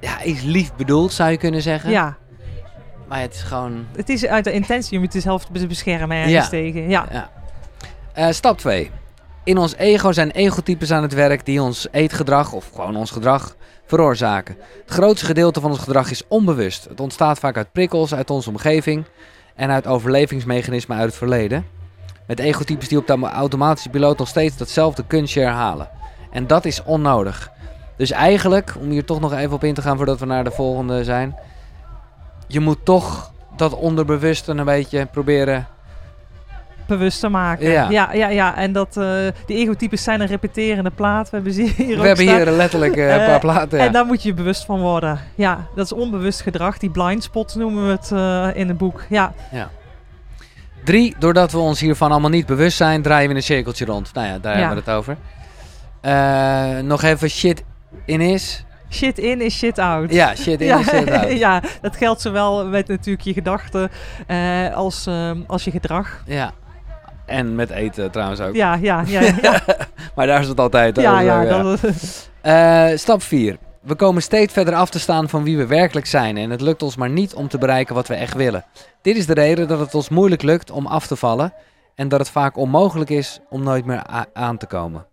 ja, is lief bedoeld, zou je kunnen zeggen. ja, Maar het is gewoon... het is uit de intentie om je jezelf te beschermen ergens Ja. tegen. Ja. Ja. Eh, stap 2. In ons ego zijn egotypes aan het werk die ons eetgedrag of gewoon ons gedrag veroorzaken. Het grootste gedeelte van ons gedrag is onbewust. Het ontstaat vaak uit prikkels uit onze omgeving en uit overlevingsmechanismen uit het verleden. Met egotypes die op de automatische piloot nog steeds datzelfde kunstje herhalen. En dat is onnodig. Dus eigenlijk, om hier toch nog even op in te gaan voordat we naar de volgende zijn. Je moet toch dat onderbewuste een beetje proberen bewust te maken. Ja. ja, ja. ja. En dat eh die egotypes zijn een repeterende plaat. We hebben ze hier We hebben staan. hier letterlijk eh, een Eh, paar platen. Ja. En daar moet je je bewust van worden. Ja, dat is onbewust gedrag. Die blind spots noemen we het in het boek. Ja, Drie, doordat we ons hiervan allemaal niet bewust zijn, draaien we een cirkeltje rond. Nou ja, daar Ja. hebben we het over. Nog even shit in is. Shit in is shit out. Ja, shit in ja, is shit out. ja, dat geldt zowel met natuurlijk je gedachten eh, als, ehm, als je gedrag. Ja. En met eten trouwens ook. Ja, ja, ja. Ja, Maar daar is het altijd. ja, ja, dat, Eh, stap 4. We komen steeds verder af te staan van wie we werkelijk zijn en het lukt ons maar niet om te bereiken wat we echt willen. Dit is de reden dat het ons moeilijk lukt om af te vallen en dat het vaak onmogelijk is om nooit meer aan te komen.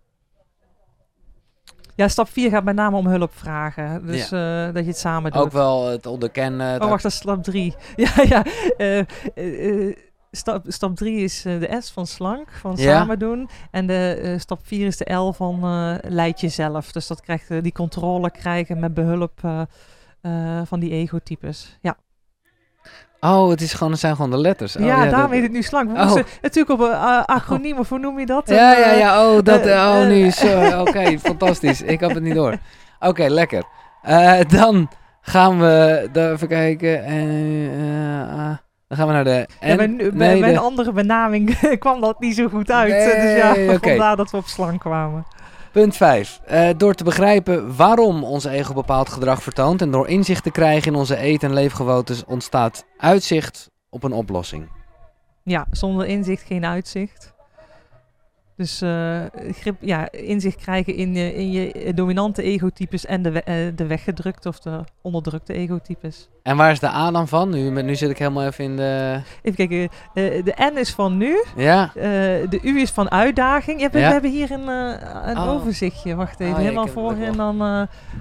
Ja, stap 4 gaat met name om hulp vragen. Dus eh, dat je het samen doet. Ook wel het onderkennen. Oh, wacht, dat is stap 3. Ja, ja. eh, eh, stap, stap 3 is de S van slank, van Ja. samen doen. En de stap 4 is de L van eh leid jezelf. Dus dat krijgt die controle krijgen met behulp eh, eh, van die egotypes. Ja, Oh, het, is gewoon, het zijn gewoon de letters. Oh, ja, dat- daarom heet het nu slank. We Oh. moesten natuurlijk op een uh, acroniem, of hoe noem je dat? Ja, ja, eh, ja. Oh, dat, eh, oh nu zo. Oké, fantastisch. Ik had het niet door. Oké, lekker. Dan gaan we, even kijken. eh, ah, dan gaan we naar de... ja, de- een andere benaming kwam dat niet zo goed uit. Nee, dus ja, oké. vandaar dat we op slank kwamen. Punt 5. door te begrijpen waarom ons ego bepaald gedrag vertoont en door inzicht te krijgen in onze eet- en leefgewoontes ontstaat uitzicht op een oplossing. Ja, zonder inzicht geen uitzicht. Dus eh, grip, ja, inzicht krijgen in, je- in je dominante egotypes en de, we- eh, de weggedrukte of de onderdrukte egotypes. En waar is de A dan van? Nu, nu zit ik helemaal even in de... Even kijken, eh, de N is van nu, Ja? eh, de U is van uitdaging. Ja, we, Ja. we hebben hier een, eh, een Oh. overzichtje. Wacht even, Oh, helemaal heb het ook voor en dan,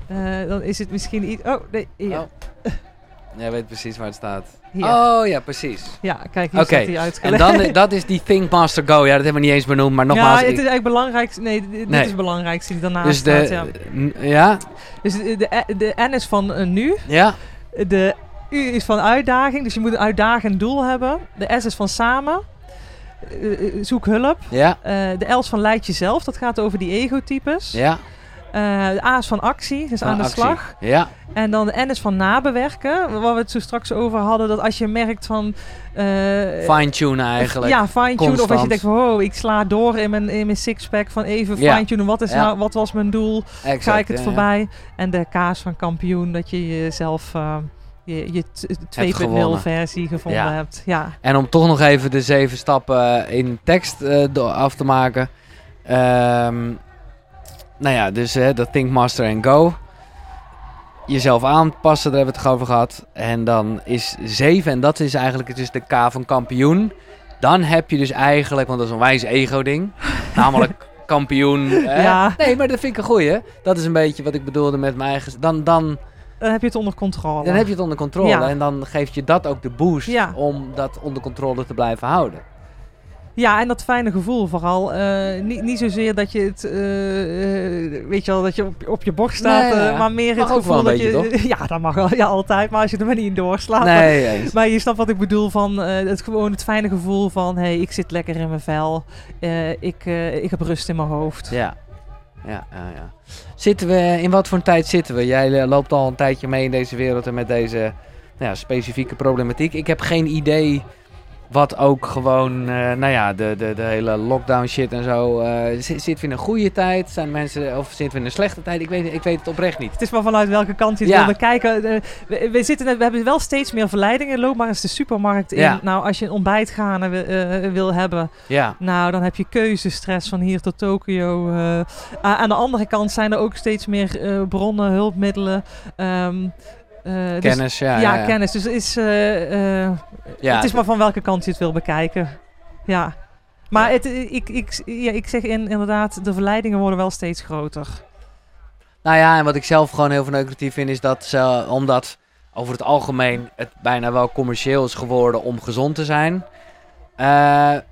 eh, eh, dan is het misschien iets... Oh, nee, ja. Oh. Jij weet precies waar het staat. Hier. Oh ja, precies. Ja, kijk, hier Oké, staat hij En uitgelegd. dan, dat is die Think Master Go. Ja, dat hebben we niet eens benoemd, maar nogmaals. ja, het is eigenlijk belangrijk. Nee, dit Nee. is het belangrijkste die daarnaast dus de, staat. Ja. n- ja, Dus de, de, de N is van eh, nu. ja, De U is van uitdaging. Dus je moet een uitdagend doel hebben. De S is van samen. Eh, eh, zoek hulp. ja, de L is van leid jezelf. Dat gaat over die egotypes. ja. Eh, de A is van actie. Dus aan de actie. slag. Ja, En dan de N is van nabewerken. Waar we het zo straks over hadden. Dat als je merkt van... eh, fine-tunen eigenlijk. Ja, fine-tune. Of als je denkt van, oh, ik sla door in mijn, in mijn sixpack. Van even Ja. fine-tunen. Wat, is Ja. nou, wat was mijn doel? exact, Ga ik het ja, voorbij? En de kaas van kampioen. Dat je jezelf... eh, je, je t- 2.0 gewonnen. versie gevonden Ja. hebt. Ja. En om toch nog even de zeven stappen in tekst af te maken. Ehm, nou ja, dus hè, dat Think Master en Go. Jezelf aanpassen, daar hebben we het over gehad. En dan is 7, en dat is eigenlijk dus de K van kampioen. Dan heb je dus eigenlijk, want dat is een wijze ego-ding. namelijk kampioen. hè? Ja. Nee, maar dat vind ik een goeie. Dat is een beetje wat ik bedoelde met mijn eigen... Dan, dan, Dan heb je het onder controle. dan heb je het onder controle. Ja. En dan geeft je dat ook de boost Ja. om dat onder controle te blijven houden. Ja, en dat fijne gevoel vooral. Eh, niet, niet zozeer dat je het, eh, eh, weet je wel, dat je op, op je borst staat, Nee, maar meer Mag het gevoel dat je... Ja, dat mag wel, ja, altijd, maar als je er maar niet in doorslaat. Nee, eens. Maar je snapt wat ik bedoel van het gewoon het fijne gevoel van hey, ik zit lekker in mijn vel. Ik, ik heb rust in mijn hoofd. Ja. Ja, ja, ja. Zitten we, in wat voor een tijd zitten we? Jij loopt al een tijdje mee in deze wereld en met deze nou ja, specifieke problematiek. Ik heb geen idee wat ook gewoon, eh, nou ja, de, de, de hele lockdown shit en zo. eh, zi- zitten we in een goede tijd? Zijn mensen, of zitten we in een slechte tijd? Ik weet, ik weet het oprecht niet. Het is maar vanuit welke kant je het Ja. wil bekijken. Eh, we, we, zitten, we hebben wel steeds meer verleidingen. Loop maar eens de supermarkt in. Ja. Nou, als je een ontbijtgaande wi- eh, wil hebben, Ja, nou, dan heb je keuzestress van hier tot Tokio. eh. Aan de andere kant zijn er ook steeds meer eh, bronnen, hulpmiddelen. ehm, eh, dus- kennis, ja. ja, ja, ja. kennis. Dus het is, eh, eh, Ja, het is maar van welke kant je het wil bekijken. Ja. Maar. Het, ik, ik, ja, ik zeg in, inderdaad, de verleidingen worden wel steeds groter. Nou ja, en wat ik zelf gewoon heel verneukeratief vind, is dat ze, omdat over het algemeen het bijna wel commercieel is geworden om gezond te zijn.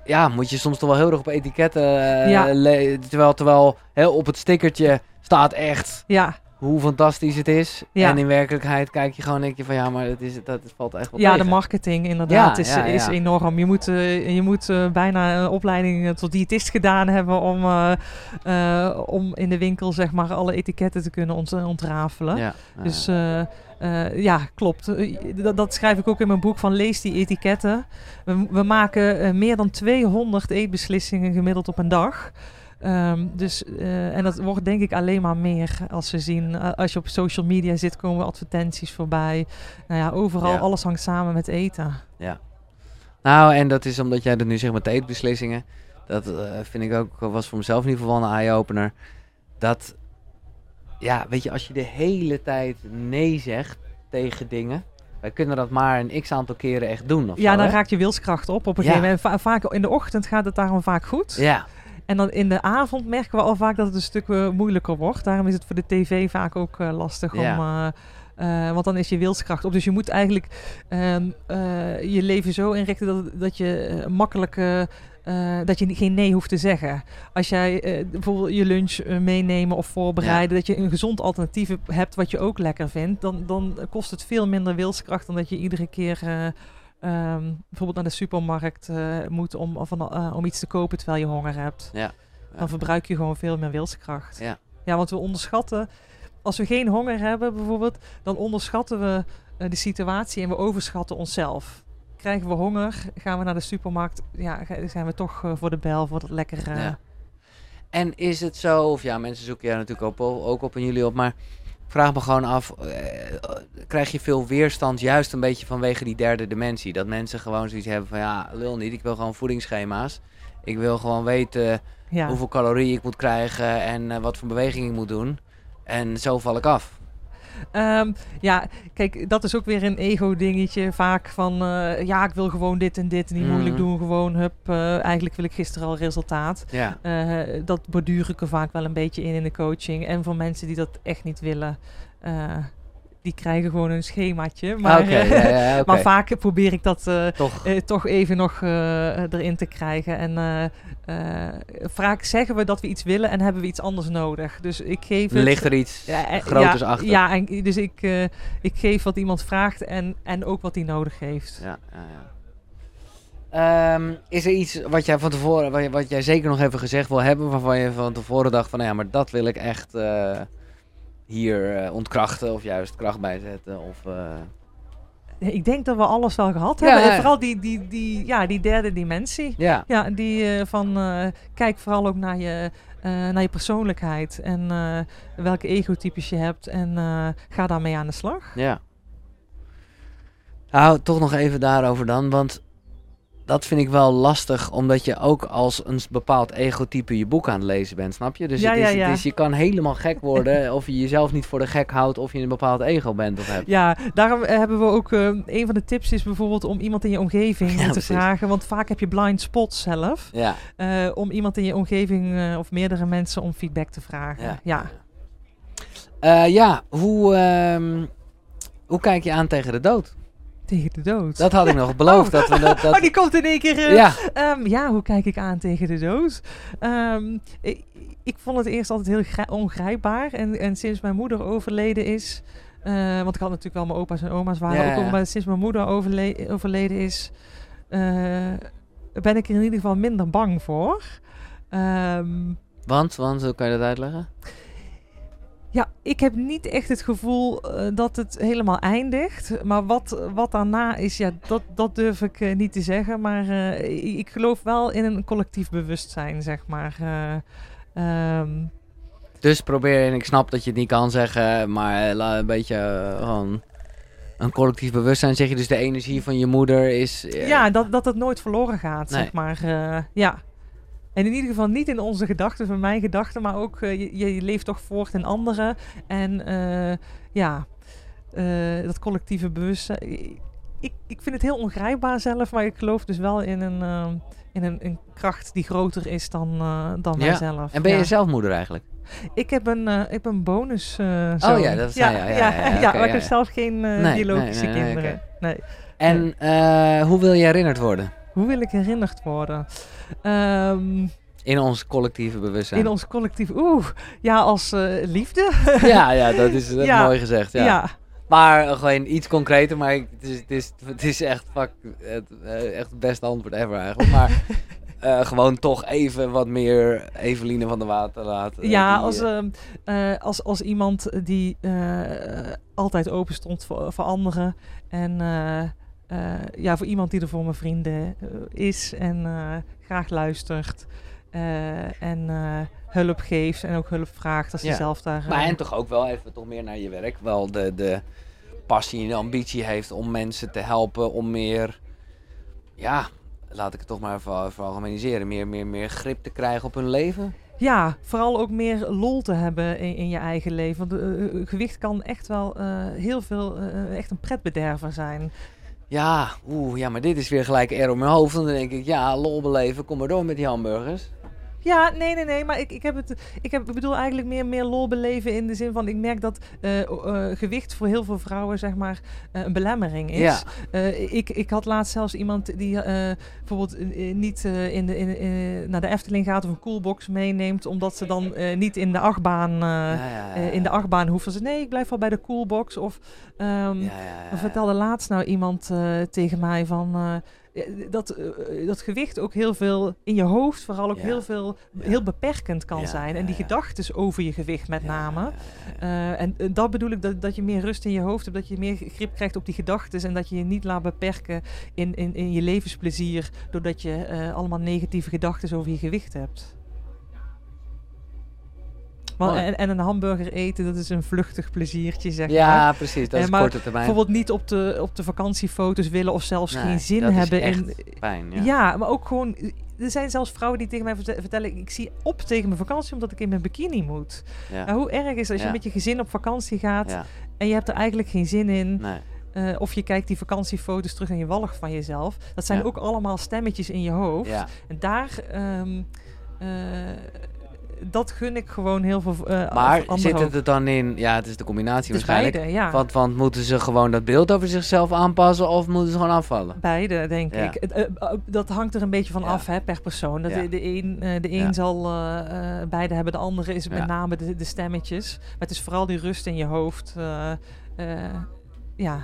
ja, moet je soms toch wel heel erg op etiketten. Ja. le- terwijl, terwijl heel op het stickertje staat echt Ja, hoe fantastisch het is. Ja. En in werkelijkheid kijk je gewoon en denk je van ja, maar het, is, dat, het valt echt wel ja de marketing inderdaad Ja, is, ja, is enorm. Je moet, eh, je moet eh, bijna een opleiding eh, tot diëtist gedaan hebben om, om in de winkel zeg maar alle etiketten te kunnen ont ontrafelen. Dus ja. ja, klopt. Dat, dat schrijf ik ook in mijn boek van lees die etiketten. We, we maken meer dan 200 eetbeslissingen gemiddeld op een dag. Ehm, dus, eh, en dat wordt denk ik alleen maar meer als we zien. eh, als je op social media zit, komen advertenties voorbij. Nou ja, overal, Ja. alles hangt samen met eten. Nou, en dat is omdat jij dat nu zegt met de eetbeslissingen. Dat eh, vind ik ook, was voor mezelf in ieder geval een eye-opener. Dat, ja, weet je, als je de hele tijd nee zegt tegen dingen. Wij kunnen dat maar een x aantal keren echt doen. Of ja, zo, dan hè? raakt je wilskracht op op een Ja. gegeven moment. Va- vaak in de ochtend gaat het daarom vaak goed. Ja, En dan in de avond merken we al vaak dat het een stuk eh, moeilijker wordt. Daarom is het voor de tv vaak ook eh, lastig om... eh, want dan is je wilskracht op. Dus je moet eigenlijk ehm, eh, je leven zo inrichten dat, dat je makkelijk... dat je geen nee hoeft te zeggen. Als jij bijvoorbeeld je lunch meenemen of voorbereiden, dat je een gezond alternatief hebt wat je ook lekker vindt, dan, dan kost het veel minder wilskracht dan dat je iedere keer eh, ehm, bijvoorbeeld naar de supermarkt eh, moet om, of eh, om iets te kopen terwijl je honger hebt. ja. Dan verbruik je gewoon veel meer wilskracht. Ja. ja, want we onderschatten, als we geen honger hebben bijvoorbeeld, dan onderschatten we eh, de situatie en we overschatten onszelf. Krijgen we honger, gaan we naar de supermarkt, ja, zijn we toch voor de bel, voor dat lekkere... Ja. En is het zo, of ja, mensen zoeken jou natuurlijk ook op, ook op en jullie op, maar vraag me gewoon af, eh, krijg je veel weerstand juist een beetje vanwege die derde dimensie? Dat mensen gewoon zoiets hebben van, ja, lul niet, ik wil gewoon voedingsschema's. Ik wil gewoon weten ja. hoeveel calorieën ik moet krijgen en eh, wat voor beweging ik moet doen. En zo val ik af. Ehm, ja, kijk, dat is ook weer een ego-dingetje. Vaak van, eh, ja, ik wil gewoon dit en dit. Niet moeilijk Mhm. doen, gewoon, hup. eh, eigenlijk wil ik gisteren al resultaat. Ja, Eh, dat borduur ik er vaak wel een beetje in in de coaching. En voor mensen die dat echt niet willen, die krijgen gewoon een schemaatje. Maar, ja, ja, oké. maar vaak probeer ik dat eh, Toch. eh, toch even nog eh, erin te krijgen. En vaak zeggen we dat we iets willen en hebben we iets anders nodig. Dus ik geef het... Ligt er iets Ja, groters ja, achter? Ja, en, dus ik, ik geef wat iemand vraagt en, en ook wat hij nodig heeft. Ja. Ehm, is er iets wat jij van tevoren, wat, jij zeker nog even gezegd wil hebben, waarvan je van tevoren dacht van, nou ja, maar dat wil ik echt hier eh, ontkrachten of juist kracht bijzetten? Of, eh, Ik denk dat we alles wel gehad Ja, hebben. ja. En vooral die, die, die, ja, die derde dimensie. ja, Ja, die eh, van kijk vooral ook naar je, naar je persoonlijkheid en welke egotypes je hebt en ga daarmee aan de slag. ja. Nou, toch nog even daarover dan, want dat vind ik wel lastig, omdat je ook als een bepaald egotype je boek aan het lezen bent, snap je? Dus, Ja, het is, ja, het is- je kan helemaal gek worden of je jezelf niet voor de gek houdt of je een bepaald ego bent of hebt. Ja, daarom eh, hebben we ook, eh, een van de tips is bijvoorbeeld om iemand in je omgeving te precies. vragen, want vaak heb je blind spots zelf, Ja. eh, om iemand in je omgeving of meerdere mensen om feedback te vragen. Ja. Ja. Ja, hoe, ehm, hoe kijk je aan tegen de dood? Tegen de dood. Dat had ik nog beloofd. Dat we dat, dat, Oh, die komt in één keer. eh, ja, Ehm, ja, hoe kijk ik aan tegen de dood? Ehm, ik, ik vond het eerst altijd heel grij- ongrijpbaar. En, en sinds mijn moeder overleden is... eh, want ik had natuurlijk wel mijn opa's en oma's waren Ja, ook... ja. Maar sinds mijn moeder overle- overleden is... eh, ben ik er in ieder geval minder bang voor. Ehm, want, want, hoe kan je dat uitleggen? Ja, ik heb niet echt het gevoel eh, dat het helemaal eindigt. Maar wat, wat daarna is, ja, dat, dat durf ik eh, niet te zeggen. Maar eh, ik, geloof wel in een collectief bewustzijn, zeg maar. Eh, ehm, Dus probeer, en ik snap dat je het niet kan zeggen, maar een beetje gewoon een collectief bewustzijn. Zeg je dus de energie van je moeder is... ja, dat, dat het nooit verloren gaat, Nee. zeg maar. ja. En in ieder geval niet in onze gedachten, van mijn gedachten, maar ook eh, je, je leeft toch voort in anderen. En eh, ja, eh, dat collectieve bewustzijn. Ik, ik vind het heel ongrijpbaar zelf, maar ik geloof dus wel in een, in een, een kracht die groter is dan, dan Ja. mijzelf. En ben je ja. zelf moeder eigenlijk? Ik heb een, ik heb een bonus. Oh ja, dat je. Ja, ja, ja, ja, maar ik ja, heb ja. zelf geen Nee, biologische nee, kinderen. Nee. En hoe wil je herinnerd worden? Hoe wil ik herinnerd worden? Ehm, In ons collectieve bewustzijn. In ons collectief. Oeh, ja, als eh, liefde. Ja, ja, dat is, dat is Ja. mooi gezegd. Ja. ja. Maar eh, gewoon iets concreter, maar ik- het is, het is, het is echt, fuck, het, eh, echt het beste antwoord ever eigenlijk. Maar gewoon toch even wat meer Eveline van der Water laten. Ja, die, als, eh, ehm, eh, als, als iemand die altijd open stond voor, voor anderen. En ja, voor iemand die er voor mijn vrienden eh, is en eh, graag luistert. eh, en eh, hulp geeft en ook hulp vraagt als Ja. je zelf daar... Maar eh, en toch ook wel even toch meer naar je werk. Wel de, de passie en de ambitie heeft om mensen te helpen om meer, ja, laat ik het toch maar even veralgemeniseren, meer, meer, meer grip te krijgen op hun leven. Ja, vooral ook meer lol te hebben in, in je eigen leven. Want eh, eh, gewicht kan echt wel eh, heel veel, eh, echt een pretbederver zijn. Ja, oeh, ja, maar dit is weer gelijk er op mijn hoofd. Dan denk ik, ja, lol beleven, kom maar door met die hamburgers. Ja, nee, nee, nee. Maar ik, ik, heb het, ik, heb, ik bedoel eigenlijk meer, meer lol beleven in de zin van... Ik merk dat eh, eh, gewicht voor heel veel vrouwen zeg maar eh, een belemmering is. Ja. Ik, ik had laatst zelfs iemand die bijvoorbeeld niet in de, in, in- naar de Efteling gaat of een coolbox meeneemt... omdat ze dan niet in de achtbaan... Ja, in de achtbaan hoeven ze... Nee, ik blijf wel bij de coolbox. Of ehm, er vertelde laatst nou iemand tegen mij van... eh, dat, eh, dat gewicht ook heel veel in je hoofd, vooral ook Ja. heel veel, Ja. heel beperkend kan Ja, zijn. En die gedachten over je gewicht met name. Eh, en eh, dat bedoel ik, dat, dat je meer rust in je hoofd hebt, dat je meer grip krijgt op die gedachten en dat je je niet laat beperken in, in, in je levensplezier, doordat je eh, allemaal negatieve gedachten over je gewicht hebt. Want, en, en een hamburger eten, dat is een vluchtig pleziertje, zeg maar. Ja, precies. Dat Eh, is maar korte termijn. Bijvoorbeeld niet op de, op de vakantiefoto's willen of zelfs Nee, geen zin dat is hebben echt in. pijn, Ja. ja. maar ook gewoon. Er zijn zelfs vrouwen die tegen mij verte- vertellen: ik zie op tegen mijn vakantie omdat ik in mijn bikini moet. Ja. Nou, hoe erg is het als Ja. je met je gezin op vakantie gaat Ja, en je hebt er eigenlijk geen zin in? nee. eh, of je kijkt die vakantiefoto's terug en je walgt van jezelf. Dat zijn Ja. ook allemaal stemmetjes in je hoofd. Ja. En daar, ehm, eh, dat gun ik gewoon heel veel uh, Maar zit het er dan in, ja, het is de combinatie is waarschijnlijk. Beide, ja. want, want moeten ze gewoon dat beeld over zichzelf aanpassen of moeten ze gewoon afvallen? Beide, denk Ja. ik. Eh, eh, dat hangt er een beetje van af hè, per persoon. Dat de, de een, eh, de een zal eh, eh, beide hebben, de andere is met name de, de stemmetjes. Maar het is vooral die rust in je hoofd. eh, eh, ja,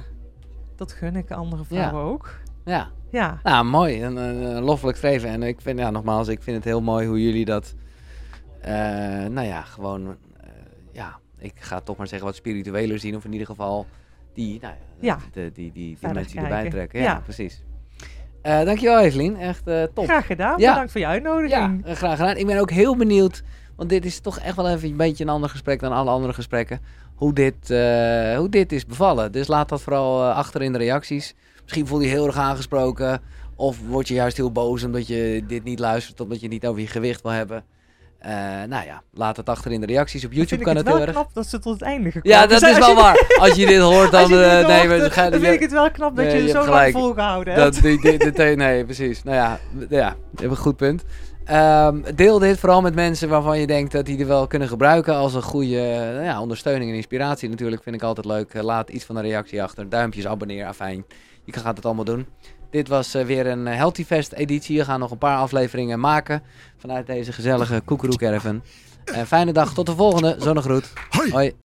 dat gun ik andere vrouwen ook. Ja. Ja, Nou, mooi. Een, een, een loffelijk streven. En ik vind, ja, nogmaals, ik vind het heel mooi hoe jullie dat, eh, nou ja, gewoon, eh, ja, ik ga toch maar zeggen wat spiritueler zien. Of in ieder geval die, nou Ja. de, die, die, die Verder dimensie erbij trekken. Ja, Ja. precies. Eh, dankjewel Evelien, echt eh, top. graag gedaan. Ja. Bedankt voor je Ja, uitnodiging. eh, graag gedaan. Ik ben ook heel benieuwd, want dit is toch echt wel even een beetje een ander gesprek dan alle andere gesprekken. Hoe dit, eh, hoe dit is bevallen. Dus laat dat vooral eh, achter in de reacties. Misschien voel je je heel erg aangesproken. Of word je juist heel boos omdat je dit niet luistert, omdat je het niet over je gewicht wil hebben. Eh, nou ja, laat het achter in de reacties. Op YouTube kan het het heel wel erg. knap dat ze tot het einde gekomen Ja, dat is wel je- waar. Als je dit hoort, dan... Dit eh, nee, gaan- dan vind ik het wel knap dat Nee, je zo lang volgehouden hebt. Dat, die, die, nee, precies. Nou ja, ja, je hebt een goed punt. Ehm, deel dit vooral met mensen waarvan je denkt dat die er wel kunnen gebruiken als een goede nou ja, ondersteuning en inspiratie. Natuurlijk vind ik altijd leuk. Eh, laat iets van een reactie achter. Duimpjes, abonneer, afijn. Je gaat het allemaal doen. Dit was eh, weer een eh, Healthy Fest editie. We gaan nog een paar afleveringen maken vanuit deze gezellige Koekeroe Caravan. En fijne dag. Tot de volgende. Zonnegroet. Hoi. Hoi.